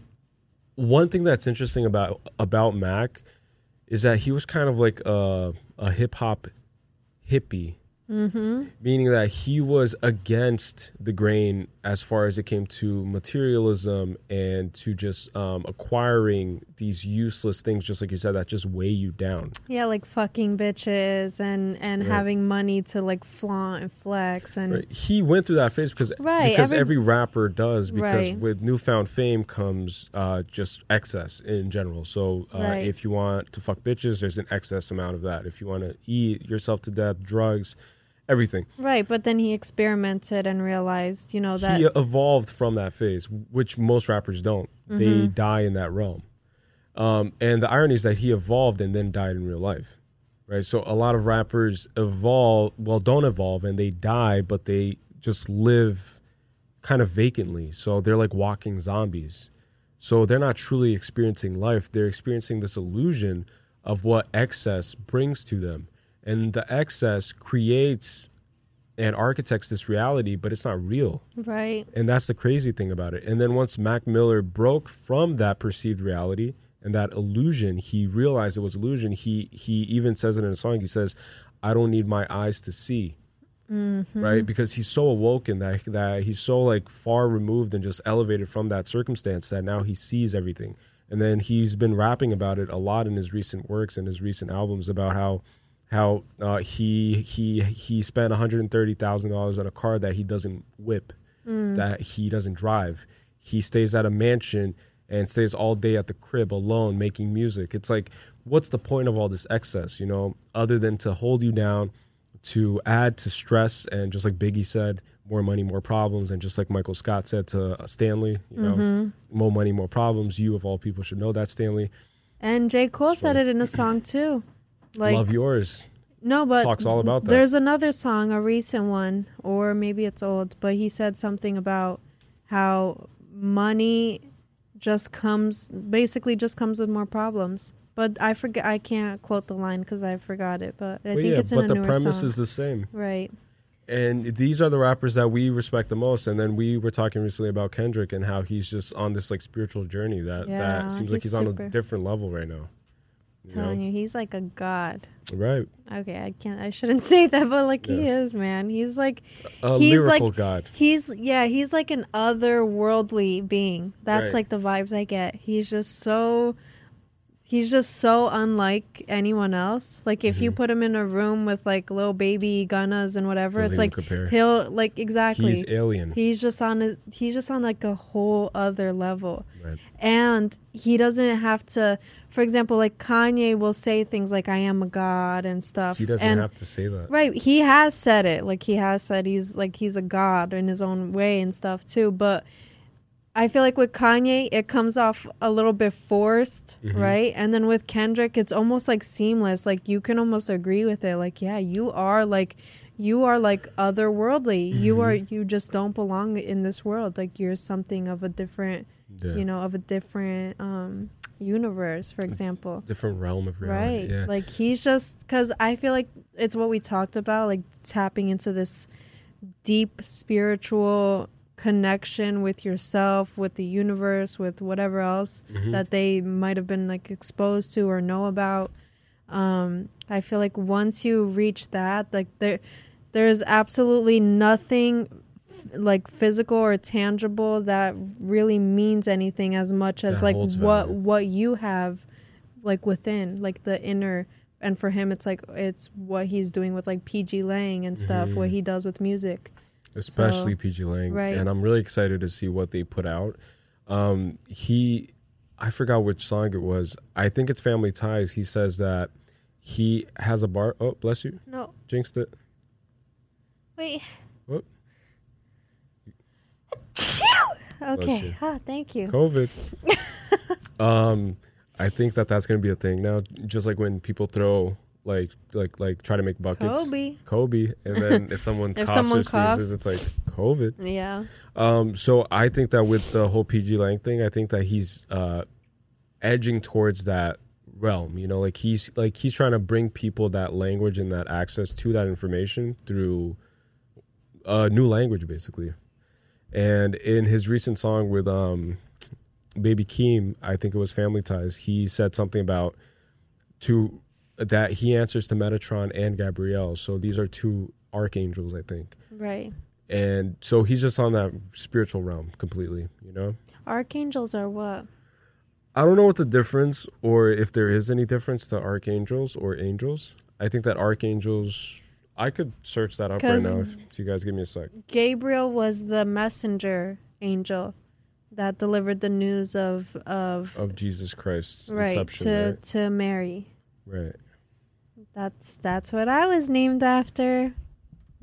one thing that's interesting about about Mac is that he was kind of like a, a hip hop hippie, Mm-hmm. meaning that he was against the grain as far as it came to materialism and to just um, acquiring these useless things, just like you said, that just weigh you down. Yeah, like fucking bitches and and Right. having money to like flaunt and flex and Right. He went through that phase because Right, because every- every rapper does because Right. with newfound fame comes uh, just excess in general. So uh, if you want to fuck bitches, there's an excess amount of that. If you want to eat yourself to death, drugs, everything. right, but then he experimented and realized, you know, that he evolved from that phase, which most rappers don't. They Mm-hmm. die in that realm. Um, and the irony is that he evolved and then died in real life, right? So a lot of rappers evolve, well, don't evolve and they die, but they just live kind of vacantly. So they're like walking zombies. So they're not truly experiencing life. They're experiencing this illusion of what excess brings to them. And the excess creates and architects this reality, but it's not real. Right. And that's the crazy thing about it. And then once Mac Miller broke from that perceived reality and that illusion, he realized it was illusion. He he even says it in a song. He says, "I don't need my eyes to see." Mm-hmm. Right? Because he's so awoken that that he's so like far removed and just elevated from that circumstance that now he sees everything. And then he's been rapping about it a lot in his recent works and his recent albums about how how uh, he he he spent one hundred and thirty thousand dollars on a car that he doesn't whip, Mm. that he doesn't drive. He stays at a mansion and stays all day at the crib alone making music. It's like, what's the point of all this excess? You know, other than to hold you down, to add to stress, and just like Biggie said, more money, more problems, and just like Michael Scott said to uh, Stanley, you know, Mhm. more money, more problems. You of all people should know that Stanley. And J. Cole said it in a song too. Like Love yours. No, but Talks all about that. There's another song, a recent one, or maybe it's old, but he said something about how money just comes, basically, just comes with more problems. But I forget, I can't quote the line because I forgot it. But I But think yeah, it's in but a the newer premise song. is the same. right. And these are the rappers that we respect the most. And then we were talking recently about Kendrick and how he's just on this like spiritual journey that Yeah, that seems like he's he's on a different level right now. You know? Telling you, he's like a god. Right. Okay, I can't. I shouldn't <laughs> say that, but like he is, man. He's like A he's lyrical like god. he's yeah. He's like an otherworldly being. That's Right. like the vibes I get. He's just so. He's just so unlike anyone else. Like if you put him in a room with like Lil Baby Gunnas and whatever, Mm-hmm. Doesn't it's like compare. he'll like exactly. He's alien. He's just on his. He's just on like a whole other level Right. and he doesn't have to for example like kanye will say things like i am a god and stuff. He doesn't and, have to say that. right he has said it. Like he has said he's like he's a god in his own way and stuff too. But i feel like with kanye it comes off a little bit forced Mhm. right? And then with kendrick it's almost like seamless. Like you can almost agree with it. Like yeah you are like you are like otherworldly. You are you just don't belong in this world. Like you're something of a different Yeah. you know of a different um universe for example Different realm of reality. right Yeah. like he's just because i feel like it's what we talked about like tapping into this deep spiritual connection with yourself with the universe with whatever else Mhm. that they might have been like exposed to or know about um i feel like once you reach that like there there's absolutely nothing like physical or tangible that really means anything as much as That like holds what value. what you have like within like the inner and for him it's like it's what he's doing with like PG Lang and stuff what Mhm. he does with music especially So- PG Lang. right. And I'm really excited to see what they put out. Um, he, I forgot which song it was. I think it's Family Ties. He says that he has a bar. Oh, bless you. No. Jinxed it. wait What? Okay ah, thank you COVID. <laughs> um, I think that that's going to be a thing now. Just like when people throw like like like try to make buckets. Kobe. Kobe, and then if someone <laughs> If coughs someone or sneezes, coughs. it's like COVID. yeah Um, so I think that with the whole PG Lang thing, I think that he's uh, edging towards that realm. You know, like he's like he's trying to bring people that language and that access to that information through a new language, basically. And in his recent song with um, Baby Keem, I think it was Family Ties. He said something about to that he answers to Metatron and Gabriel. So these are two archangels, I think right and so he's just on that spiritual realm completely you know archangels are what i don't know what the difference or if there is any difference to archangels or angels i think that archangels i could search that up right now if, if you guys give me a sec Gabriel was the messenger angel that delivered the news of of of jesus christ's right inception to right? to Mary. right That's that's what I was named after.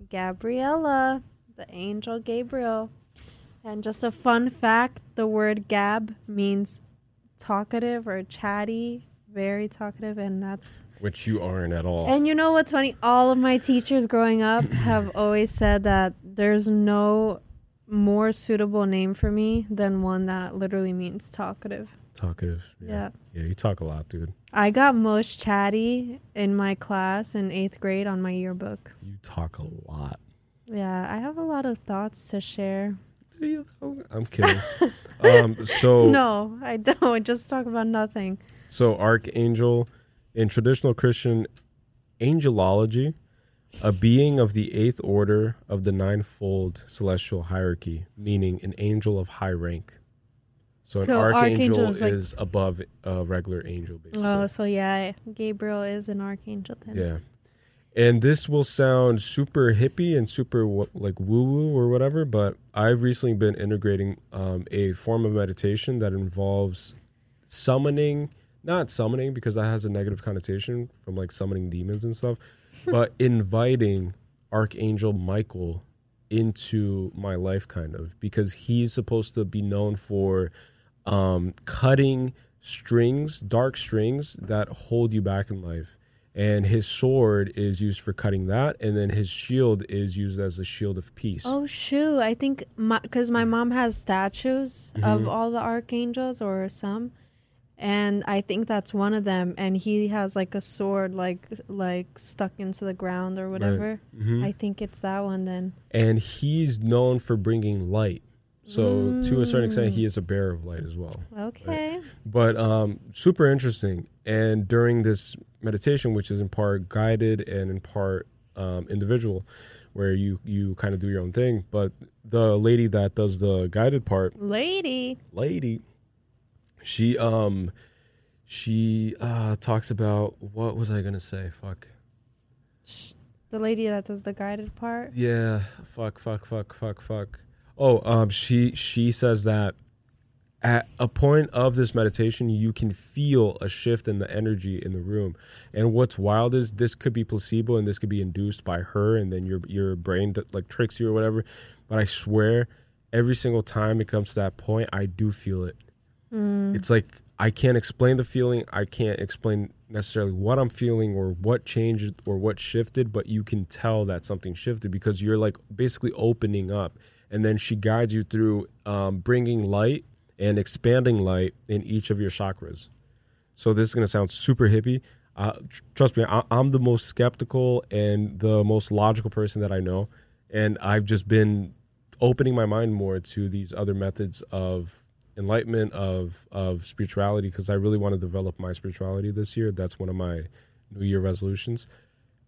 Gabriella, the angel Gabriel. And just a fun fact, the word gab means talkative or chatty, very talkative and that's which you aren't at all And you know what's funny? All of my teachers growing up <coughs> have always said that there's no more suitable name for me than one that literally means talkative. Talkative. Yeah. Yeah, you talk a lot, dude. I got most chatty in my class in eighth grade on my yearbook. You talk a lot. Yeah, I have a lot of thoughts to share. Do you? I'm kidding. <laughs> um, so <laughs> No, I don't. <laughs> Just talk about nothing. So, archangel in traditional Christian angelology, a being of the eighth order of the ninefold celestial hierarchy, meaning an angel of high rank. So, an Cool. archangel Archangel is is, like- above a regular angel, basically. Oh, so yeah, Gabriel is an archangel then. Yeah. And this will sound super hippie and super like woo woo or whatever, but I've recently been integrating um, a form of meditation that involves summoning, not summoning because that has a negative connotation from like summoning demons and stuff, <laughs> but inviting Archangel Michael into my life kind of because he's supposed to be known for um, cutting strings, dark strings that hold you back in life. And his sword is used for cutting that, and then his shield is used as a shield of peace. Oh shoot! I think because my, mom has statues of Mhm. all the archangels or some, and I think that's one of them. And he has like a sword, like like stuck into the ground or whatever. Mhm. I think it's that one then. and he's known for bringing light. So to a certain extent, Mm. he is a bearer of light as well. Okay. But um, super interesting. And during this meditation, which is in part guided and in part um, individual, where you you kind of do your own thing, but the lady that does the guided part, Lady. lady, she um she uh talks about what was I gonna say? Fuck. The lady that does the guided part. Yeah, fuck, fuck, fuck, fuck, fuck. Oh, um, she she says that at a point of this meditation, you can feel a shift in the energy in the room. And what's wild is this could be placebo, and this could be induced by her, and then your your brain like tricks you or whatever. But I swear, every single time it comes to that point, I do feel it. Mm. It's like I can't explain the feeling. I can't explain necessarily what I'm feeling or what changed or what shifted, but you can tell that something shifted because you're like basically opening up. And then she guides you through um, bringing light and expanding light in each of your chakras. So this is going to sound super hippie. Uh, tr- trust me, I- I'm the most skeptical and the most logical person that I know. And I've just been opening my mind more to these other methods of enlightenment of of spirituality because I really want to develop my spirituality this year. That's one of my New Year resolutions.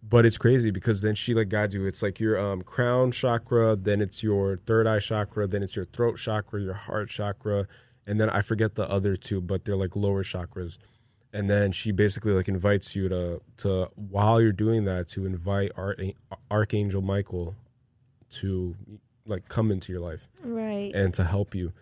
But it's crazy because then she like guides you. It's like your um, crown chakra, then it's your third eye chakra, then it's your throat chakra, your heart chakra, and then I forget the other two, but they're like lower chakras. And then she basically like invites you to to while you're doing that to invite Ar- Archangel Michael to like come into your life Right. and to help you.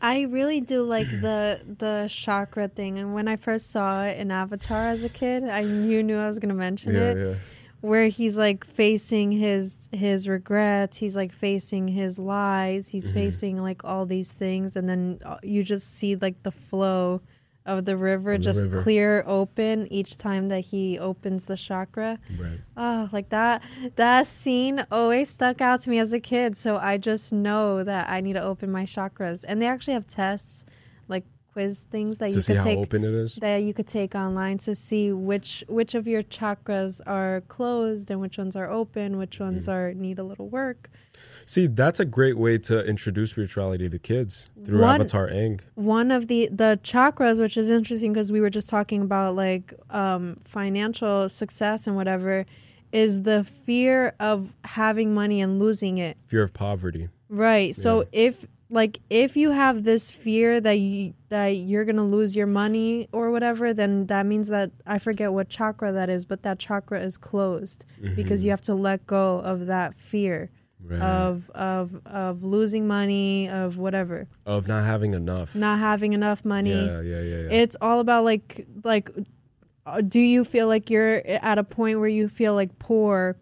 I really do like the the chakra thing, and when I first saw it in Avatar as a kid, I you knew I was gonna mention Yeah, it. yeah. Where he's like facing his his regrets, he's like facing his lies, he's Mhm. facing like all these things, and then uh, you just see like the flow of the river Of the just river. clear open each time that he opens the chakra. Right. Oh, like that that scene always stuck out to me as a kid. So I just know that I need to open my chakras. And they actually have tests, like quiz things that To you could take open it is? that you could take online to see which which of your chakras are closed and which ones are open, which ones Mm. are need a little work. See, that's a great way to introduce spirituality to kids through One- Avatar Aang. One of the the chakras, which is interesting because we were just talking about like um, financial success and whatever, is the fear of having money and losing it. Fear of poverty. Right. So if like if you have this fear that you that you're gonna lose your money or whatever, then that means that I forget what chakra that is, but that chakra is closed because Mhm. you have to let go of that fear Right. of of of losing money of whatever, Of not having enough. not having enough money. Yeah, yeah, yeah, yeah. It's all about like like uh, do you feel like you're at a point where you feel like poor?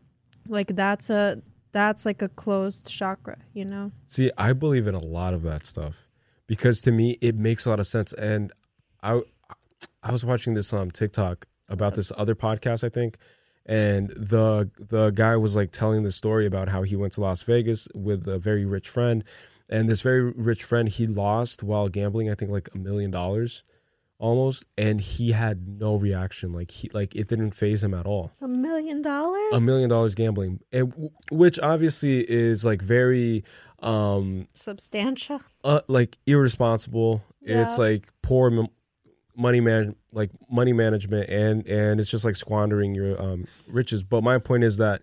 Like that's a that's like a closed chakra, you know? See, I believe in a lot of that stuff because to me it makes a lot of sense. And I I was watching this on TikTok about this other podcast, I think, and the the guy was like telling the story about how he went to Las Vegas with a very rich friend, and this very rich friend he lost while gambling. I think like a million dollars, almost, and he had no reaction. Like he like it didn't phase him at all. A million dollars? A million dollars gambling, and which obviously is like very um Substantial. uh, like irresponsible. It's like poor money man like money management and and it's just like squandering your um riches. But my point is that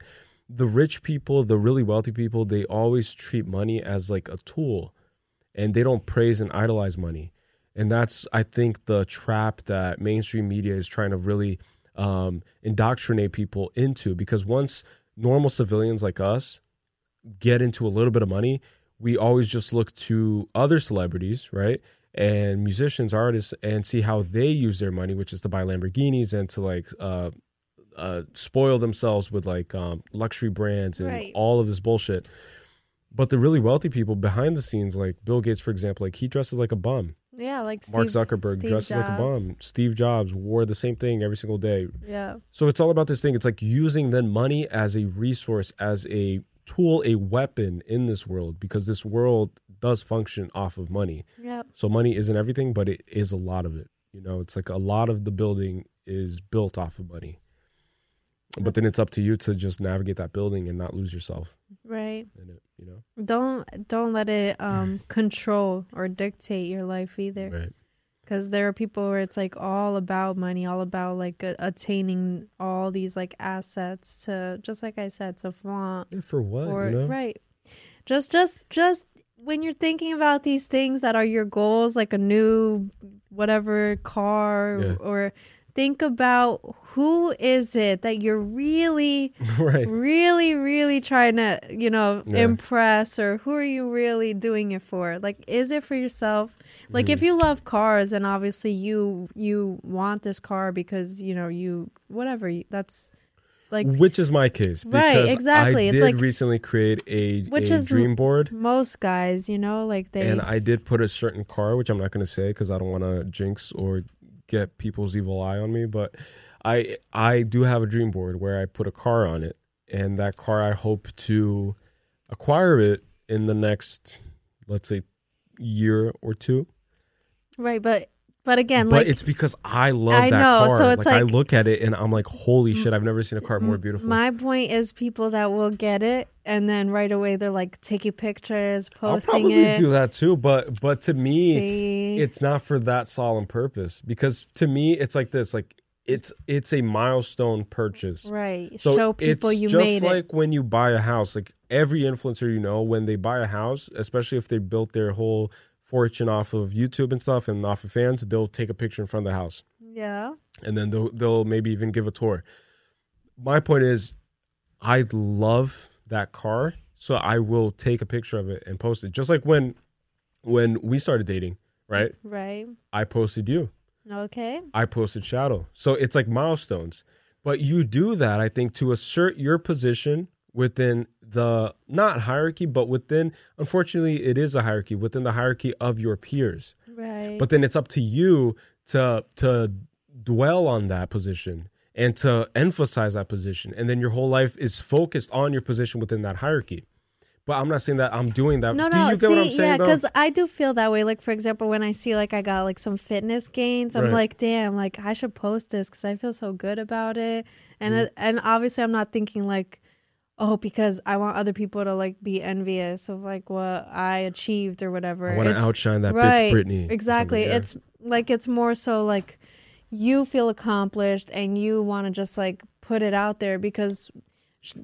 the rich people, the really wealthy people, they always treat money as like a tool and they don't praise and idolize money. And that's I think the trap that mainstream media is trying to really um indoctrinate people into because once normal civilians like us get into a little bit of money, we always just look to other celebrities, right? And musicians, artists, and see how they use their money, which is to buy Lamborghinis and to like uh, uh, spoil themselves with like um, luxury brands and Right. all of this bullshit. But the really wealthy people behind the scenes, like Bill Gates, for example, like he dresses like a bum. Yeah, like Mark Steve- Zuckerberg Steve dresses like a bum. Steve Jobs wore the same thing every single day. Yeah. So it's all about this thing. It's like using then money as a resource, as a tool, a weapon in this world, because this world does function off of money. Yep. So money isn't everything, but it is a lot of it. You know, it's like a lot of the building is built off of money. But then it's up to you to just navigate that building and not lose yourself Right. it, you know? Don't don't let it um <clears throat> control or dictate your life either. Right. Because there are people where it's like all about money, all about like a- attaining all these like assets to just like I said to flaunt Yeah, for what? or you know? right. Just just just when you're thinking about these things that are your goals, like a new whatever car Yeah. or think about who is it that you're really <laughs> right. really really trying to you know Yeah. impress or who are you really doing it for like is it for yourself like Mm-hmm. if you love cars and obviously you you want this car because you know you whatever that's like Which is my case. Right, exactly. I It's did like- recently create a, Which a is dream board. most guys you know like they and I did put a certain car, which I'm not going to say because I don't want to jinx or get people's evil eye on me. But I I do have a dream board where I put a car on it, and that car I hope to acquire it in the next, let's say, year or two. right but but again but like it's because I love I that know, car. so it's I like- I look at it and I'm like, holy shit! I've never seen a car more beautiful. my point is people that will get it and then right away they're like taking pictures posting I'll probably it do that too, but but to me, See? it's not for that solemn purpose because to me, it's like this: like it's it's a milestone purchase. right So show people it's you just made like it when you buy a house. Like every influencer you know, when they buy a house, especially if they built their whole fortune off of YouTube and stuff and off of fans, they'll take a picture in front of the house yeah and then they'll they'll maybe even give a tour. My point is, I love that car, so I will take a picture of it and post it. Just like when when we started dating, right? right I posted you, okay I posted Shadow. So it's like milestones. But you do that, I think, to assert your position within the not hierarchy, but within unfortunately it is a hierarchy within the hierarchy of your peers. right But then it's up to you to to dwell on that position and to emphasize that position. And then your whole life is focused on your position within that hierarchy. But I'm not saying that I'm doing that. No, Do no. you get see, what I'm saying? yeah, because I do feel that way. Like, for example, when I see like I got like some fitness gains, I'm Right. like, damn, like I should post this because I feel so good about it. And Mm-hmm. it, and obviously, I'm not thinking like, oh, because I want other people to like be envious of like what I achieved or whatever. I wanna outshine that bitch right, Britney or Exactly. yeah. It's like it's more so like you feel accomplished and you want to just like put it out there because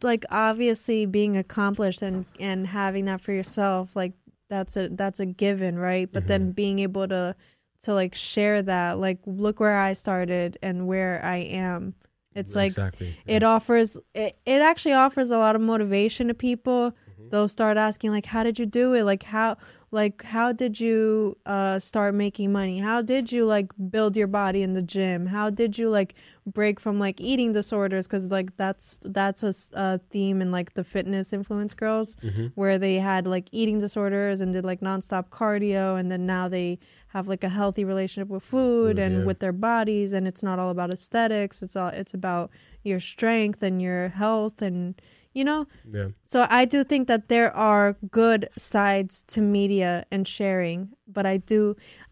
like obviously being accomplished and and having that for yourself like that's a that's a given right but Mm-hmm. then being able to to like share that like look where i started and where i am it's like exactly. it offers it, it actually offers a lot of motivation to people. They'll start asking like how did you do it? Like how like how did you uh start making money? How did you like build your body in the gym? How did you like break from like eating disorders? Because like that's that's a theme in like the fitness influence girls where they had like eating disorders and did like nonstop cardio and then now they have like a healthy relationship with food, Food, and yeah. with their bodies and it's not all about aesthetics it's all it's about your strength and your health and you know Yeah. so I do think that there are good sides to media and sharing, but I do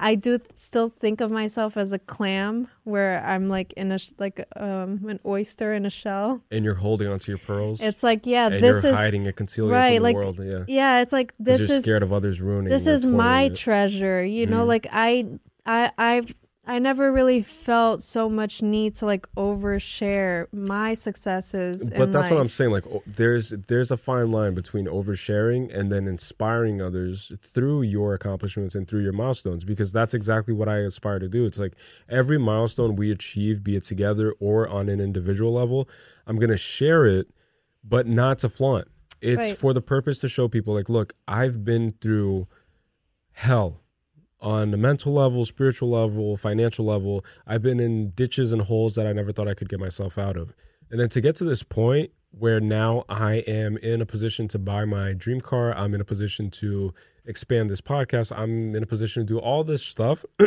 I do still think of myself as a clam where I'm like in a sh- like um an oyster in a shell. And you're holding onto your pearls. It's like yeah, this is hiding it, concealing right, from the like world. Yeah. yeah, it's like this is scared of others ruining. this is my it. treasure you know Mhm. like i i i've i never really felt so much need to like overshare my successes But that's what I'm saying. Like, o- there's there's a fine line between oversharing and then inspiring others through your accomplishments and through your milestones. Because that's exactly what I aspire to do. It's like every milestone we achieve, be it together or on an individual level, I'm gonna share it, but not to flaunt. It's Right. for the purpose to show people, like, look, I've been through hell on the mental level, spiritual level, financial level. I've been in ditches and holes that I never thought I could get myself out of. And then to get to this point where now I am in a position to buy my dream car, I'm in a position to expand this podcast, I'm in a position to do all this stuff. <clears throat>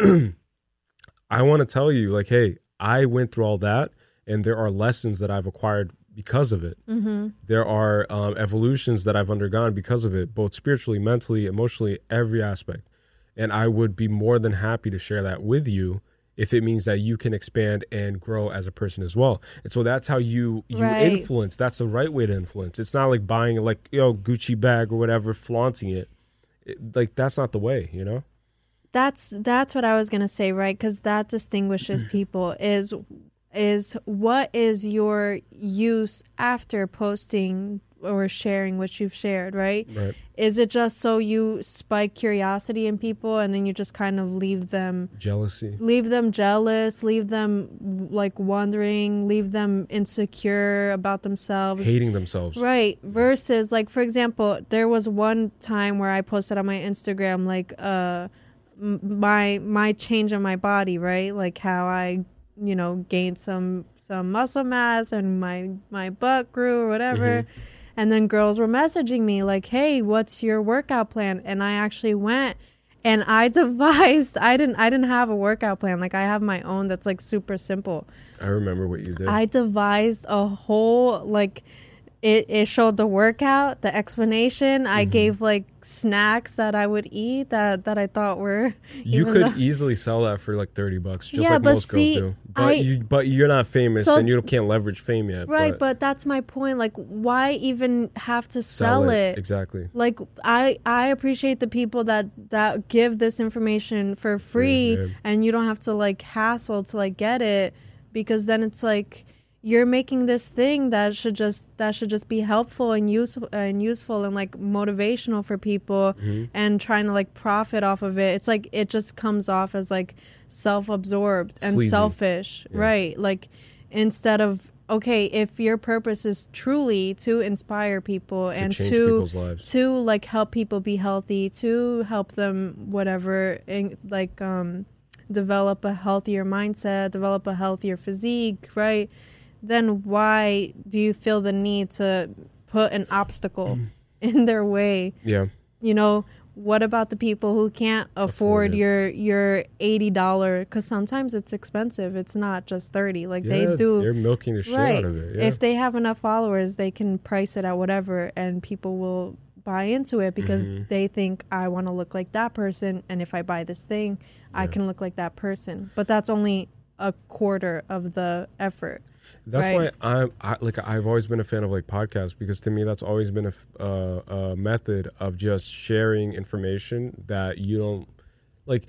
I want to tell you, like, hey, I went through all that, and there are lessons that I've acquired because of it. Mm-hmm. There are um, evolutions that I've undergone because of it, both spiritually, mentally, emotionally, every aspect. And I would be more than happy to share that with you if it means that you can expand and grow as a person as well. And so that's how you you Right. influence. That's the right way to influence. It's not like buying like you know Gucci bag or whatever, flaunting it. it like that's not the way, you know. that's that's what I was gonna say, right? Because that distinguishes <clears throat> people. Is is what is your use after posting or sharing what you've shared, right? Right. Is it just so you spike curiosity in people and then you just kind of leave them Jealousy. leave them jealous, leave them like wondering, leave them insecure about themselves? Hating themselves. Right. Versus like for example, there was one time where I posted on my Instagram like uh my my change in my body, right? Like how I, you know, gained some some muscle mass and my my butt grew or whatever. And then girls were messaging me like, "Hey, what's your workout plan?" And I actually went and I <laughs> devised I didn't I didn't have a workout plan. Like I have my own that's like super simple. I remember what you did. I devised a whole like it, it showed the workout, the explanation. I Mm-hmm. gave like snacks that I would eat that that I thought were you could though- easily sell that for like thirty bucks, just Yeah, like but most see, girls do. But I- you, but you're not famous, So- and you can't leverage fame yet. right, but, that's my point. Like why even have to sell, it? exactly. Like I I appreciate the people that that give this information for free yeah. and you don't have to like hassle to like get it because then it's like you're making this thing that should just that should just be helpful and useful and useful and like motivational for people Mm-hmm. and trying to like profit off of it. It's like it just comes off as like self-absorbed and Sleazy. selfish, Yeah. right? Like instead of okay, if your purpose is truly to inspire people and to to like help people be healthy, to help them whatever and like um develop a healthier mindset, develop a healthier physique, right? Then why do you feel the need to put an obstacle <laughs> in their way? Yeah. You know, what about the people who can't afford, Afford your your eighty dollar? Because sometimes it's expensive. It's not just thirty. Like yeah, they do. They're milking the shit right. out of it. Yeah. If they have enough followers, they can price it at whatever, and people will buy into it because Mhm. they think I want to look like that person, and if I buy this thing, I can look like that person. But that's only a quarter of the effort. That's right? why I'm I, like I've always been a fan of like podcasts because to me that's always been a, uh, a method of just sharing information that you don't like.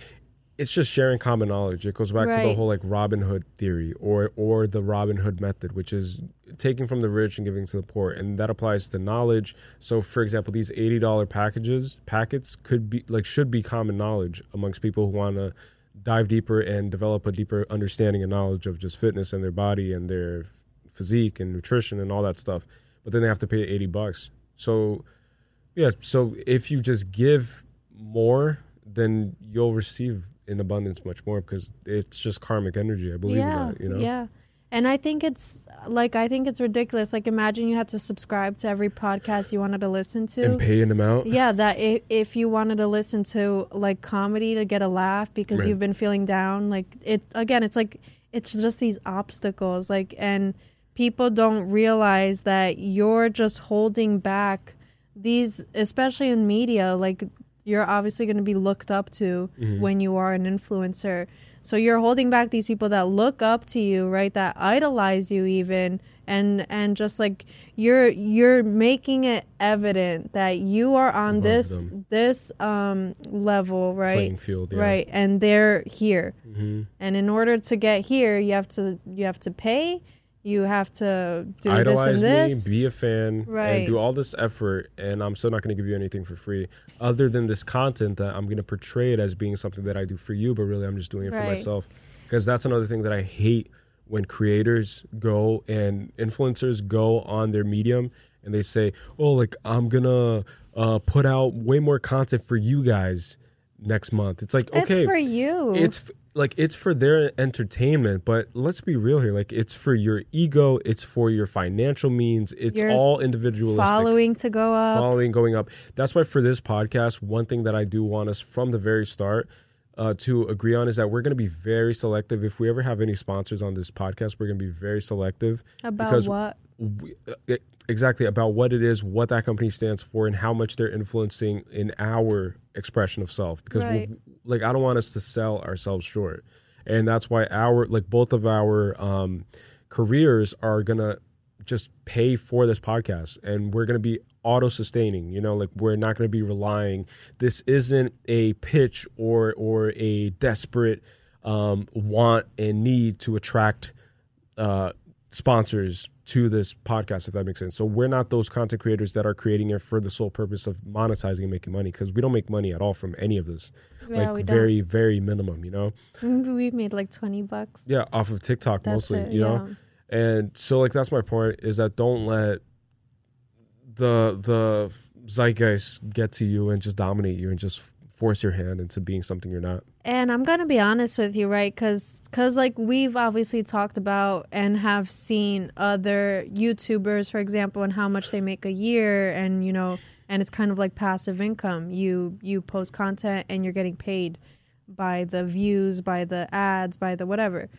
It's just sharing common knowledge. It goes back to the whole like Robin Hood theory or or the Robin Hood method, which is taking from the rich and giving to the poor, and that applies to knowledge. So, for example, these eighty dollar packages packets could be like should be common knowledge amongst people who want to dive deeper and develop a deeper understanding and knowledge of just fitness and their body and their physique and nutrition and all that stuff. But then they have to pay 80 bucks. So, yeah, so if you just give more, then you'll receive in abundance much more because it's just karmic energy. I believe yeah, in that, you know? yeah. And I think it's like I think it's ridiculous. Like imagine you had to subscribe to every podcast you wanted to listen to. and paying them out. Yeah, that if, if you wanted to listen to like comedy to get a laugh because Right. you've been feeling down, like it again, it's like it's just these obstacles, like and people don't realize that you're just holding back these, especially in media, like you're obviously going to be looked up to Mm-hmm. when you are an influencer. So you're holding back these people that look up to you, right? That idolize you even and and just like you're you're making it evident that you are on Above this them. this um level, right? Playing field, yeah. Right. And they're here. Mhm. And in order to get here, you have to you have to pay, you have to do idolize this and this. me, be a fan, Right. and do all this effort, and I'm still not going to give you anything for free, other than this content that I'm going to portray it as being something that I do for you, but really I'm just doing it for myself. Because that's another thing that I hate when creators go and influencers go on their medium and they say, "Oh, like I'm gonna uh, put out way more content for you guys next month." It's like It's okay, for you. It's like it's for their entertainment, but let's be real here. Like it's for your ego, it's for your financial means. It's all individualistic. following to go up. following going up. That's why for this podcast, one thing that I do want us from the very start uh, to agree on is that we're going to be very selective. If we ever have any sponsors on this podcast, we're going to be very selective About because what? we, uh, exactly about what it is, what that company stands for, and how much they're influencing in our expression of self. Because Right. we, like, I don't want us to sell ourselves short, and that's why our like both of our um, careers are gonna just pay for this podcast, and we're gonna be auto sustaining. You know, like we're not gonna be relying. This isn't a pitch or or a desperate um, want and need to attract uh, sponsors to this podcast, if that makes sense. So we're not those content creators that are creating it for the sole purpose of monetizing and making money because we don't make money at all from any of this. Yeah, like we don't. very, very minimum, you know? We made like twenty bucks. Yeah, off of TikTok That's mostly, it, you know? And so like that's my point is that don't let the the zeitgeist get to you and just dominate you and just force your hand into being something you're not. And I'm gonna be honest with you, right? Because, cuz like we've obviously talked about and have seen other YouTubers, for example, and how much they make a year, and you know, and it's kind of like passive income. You you post content and you're getting paid by the views, by the ads, by the whatever.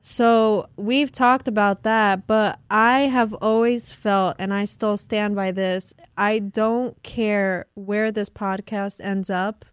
So we've talked about that, but I have always felt, and I still stand by this, I don't care where this podcast ends up.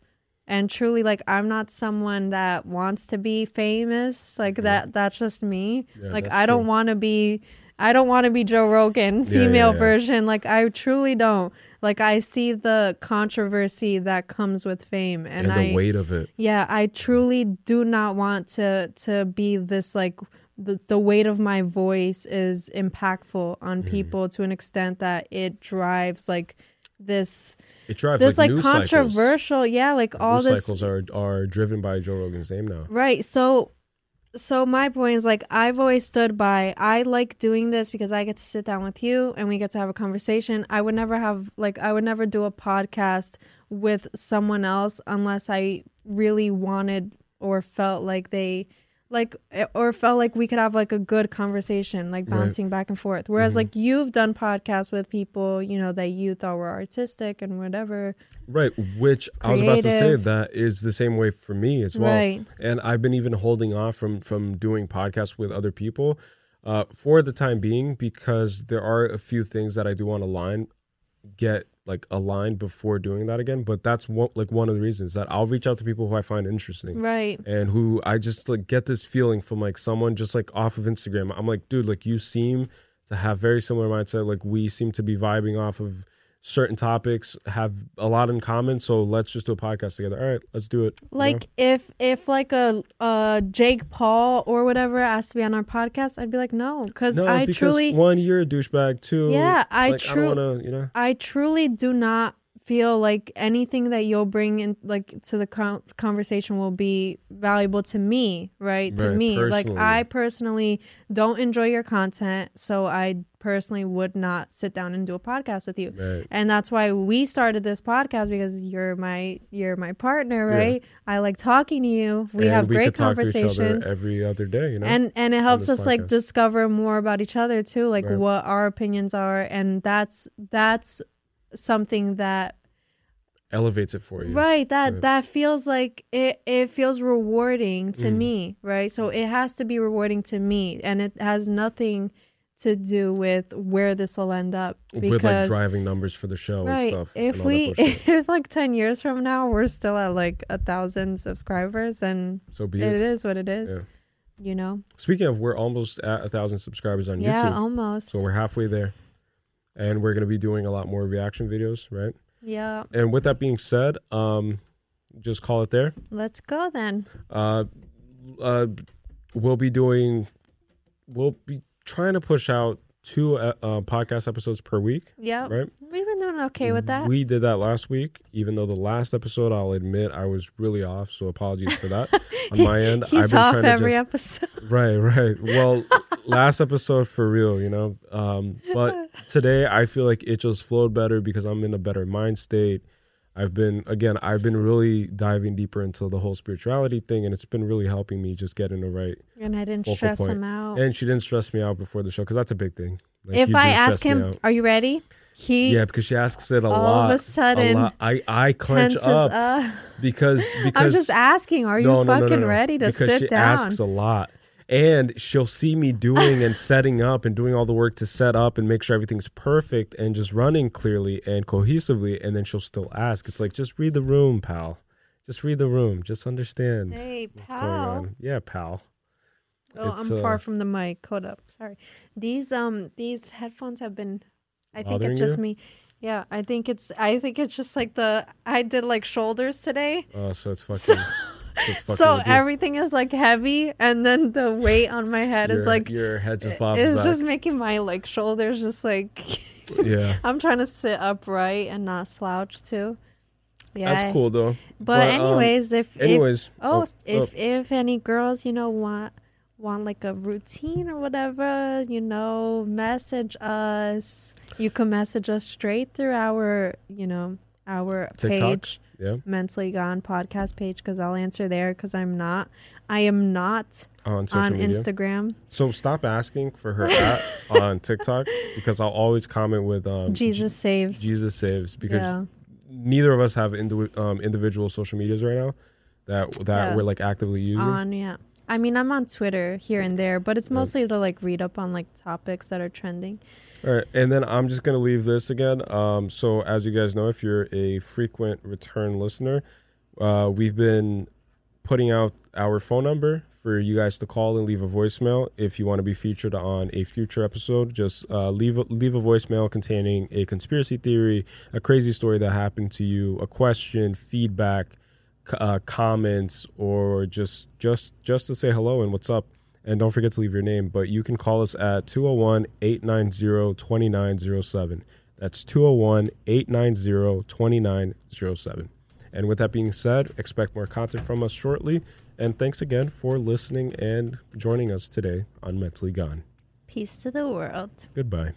And truly, like, I'm not someone that wants to be famous. Like, mm-hmm. that, that's just me. Yeah, like, I don't want to be, I don't want to be Joe Rogan, female yeah, yeah. version. Like, I truly don't. Like, I see the controversy that comes with fame. And, And, I, the weight of it. yeah, I truly do not want to to be this like the the weight of my voice is impactful on Mm-hmm. people to an extent that it drives like this It drives this like, like, news cycles. controversial yeah like all news this cycles are are driven by Joe Rogan's name now. Right. So so my point is like I've always stood by I like doing this because I get to sit down with you and we get to have a conversation. I would never have like I would never do a podcast with someone else unless I really wanted or felt like they like or felt like we could have like a good conversation like Right. bouncing back and forth whereas Mhm. like you've done podcasts with people you know that you thought were artistic and whatever Right, which I was about to say that is the same way for me as well. Right. And I've been even holding off from from doing podcasts with other people uh, for the time being because there are a few things that I do want to line get like aligned before doing that again. But that's one, like one of the reasons that I'll reach out to people who I find interesting, Right. And who I just like get this feeling from like someone just like off of Instagram. I'm like, dude, like you seem to have very similar mindset. Like we seem to be vibing off of certain topics, have a lot in common. So let's just do a podcast together. All right, let's do it. you know? Like if if like a uh Jake Paul or whatever asked to be on our podcast, I'd be like no, because no, I because truly one, you're a douchebag. Two, yeah, I like, truly I don't want to, you know. I truly do not feel like anything that you'll bring in like to the con- conversation will be valuable to me right to Right, me like i personally don't enjoy your content so i personally would not sit down and do a podcast with you Right. and that's why we started this podcast because you're my you're my partner Yeah. right i like talking to you we And have we great could talk to each conversations other every other day. You know, and and it helps us like discover more about each other too like Right. what our opinions are and that's that's something that elevates it for you. right that Right. that feels like it it feels rewarding to Mm. me right so it has to be rewarding to me and it has nothing to do with where this will end up because with like driving numbers for the show and right stuff. if and we <laughs> if like 10 years from now we're still at like a thousand subscribers then so be it it. is what it is Yeah. you know Speaking of, we're almost at a thousand subscribers on yeah YouTube, almost so we're halfway there, and we're gonna be doing a lot more reaction videos, right? yeah And with that being said, um, just call it there. let's go then Uh, uh, we'll be doing, we'll be trying to push out two uh, uh, podcast episodes per week. Yeah. Right. We've been doing okay with that. We did that last week, even though the last episode, I'll admit, I was really off. So apologies for that <laughs> on my end. He's I've been off trying every episode. <laughs> Right, right. Well, <laughs> last episode for real, you know. Um, but today I feel like it just flowed better because I'm in a better mind state. I've been again, I've been really diving deeper into the whole spirituality thing, and it's been really helping me just get in the right. And I didn't stress point. him out. And she didn't stress me out before the show because that's a big thing. Like, if I ask him. "Are you ready?" He yeah, because she asks it a all lot. of a sudden lot. I I clench up up. because because <laughs> I'm just asking, "Are you No, no, no, fucking no. ready to because sit she down?" asks a lot. And she'll see me doing and setting up and doing all the work to set up and make sure everything's perfect and just running clearly and cohesively. And then she'll still ask. It's like, just read the room, pal. Just read the room. Just understand Hey, pal. Yeah, pal. Oh, It's, I'm uh, far from the mic. Hold up. Sorry. These um these headphones have been I think it's just you? me. Yeah, I think it's I think it's just like the I did like shoulders today. Oh, so it's <laughs> fucking. so, fucking So everything is like heavy and then the weight on my head is like your head just bobs it's back. just making my like shoulders just like <laughs> Yeah. I'm trying to sit upright and not slouch too. Yeah. That's cool though. But, um, anyways, if anyways, if, oh, oh, if oh. if any girls you know want want like a routine or whatever, you know, message us. You can message us straight through our you know our TikTok? page, Yeah. mentally gone podcast page, because I'll answer there because I'm not. I am not On social on. Instagram. So stop asking for her at <laughs> on TikTok because I'll always comment with um, Jesus saves. Jesus saves because Yeah. neither of us have um, individual social medias right now that that Yeah. we're like actively using. on yeah. I mean, I'm on Twitter here and there, but it's mostly to like read up on like topics that are trending. All right, and then I'm just gonna leave this again. Um, so as you guys know, if you're a frequent return listener, uh, we've been putting out our phone number for you guys to call and leave a voicemail if you want to be featured on a future episode. Just uh, leave a, leave a voicemail containing a conspiracy theory, a crazy story that happened to you, a question, feedback, uh, comments, or just just just to say hello and what's up. And don't forget to leave your name. But you can call us at 201 890 2907. That's 201 890 2907. And with that being said, expect more content from us shortly. And thanks again for listening and joining us today on Mentally Gone. Peace to the world. Goodbye.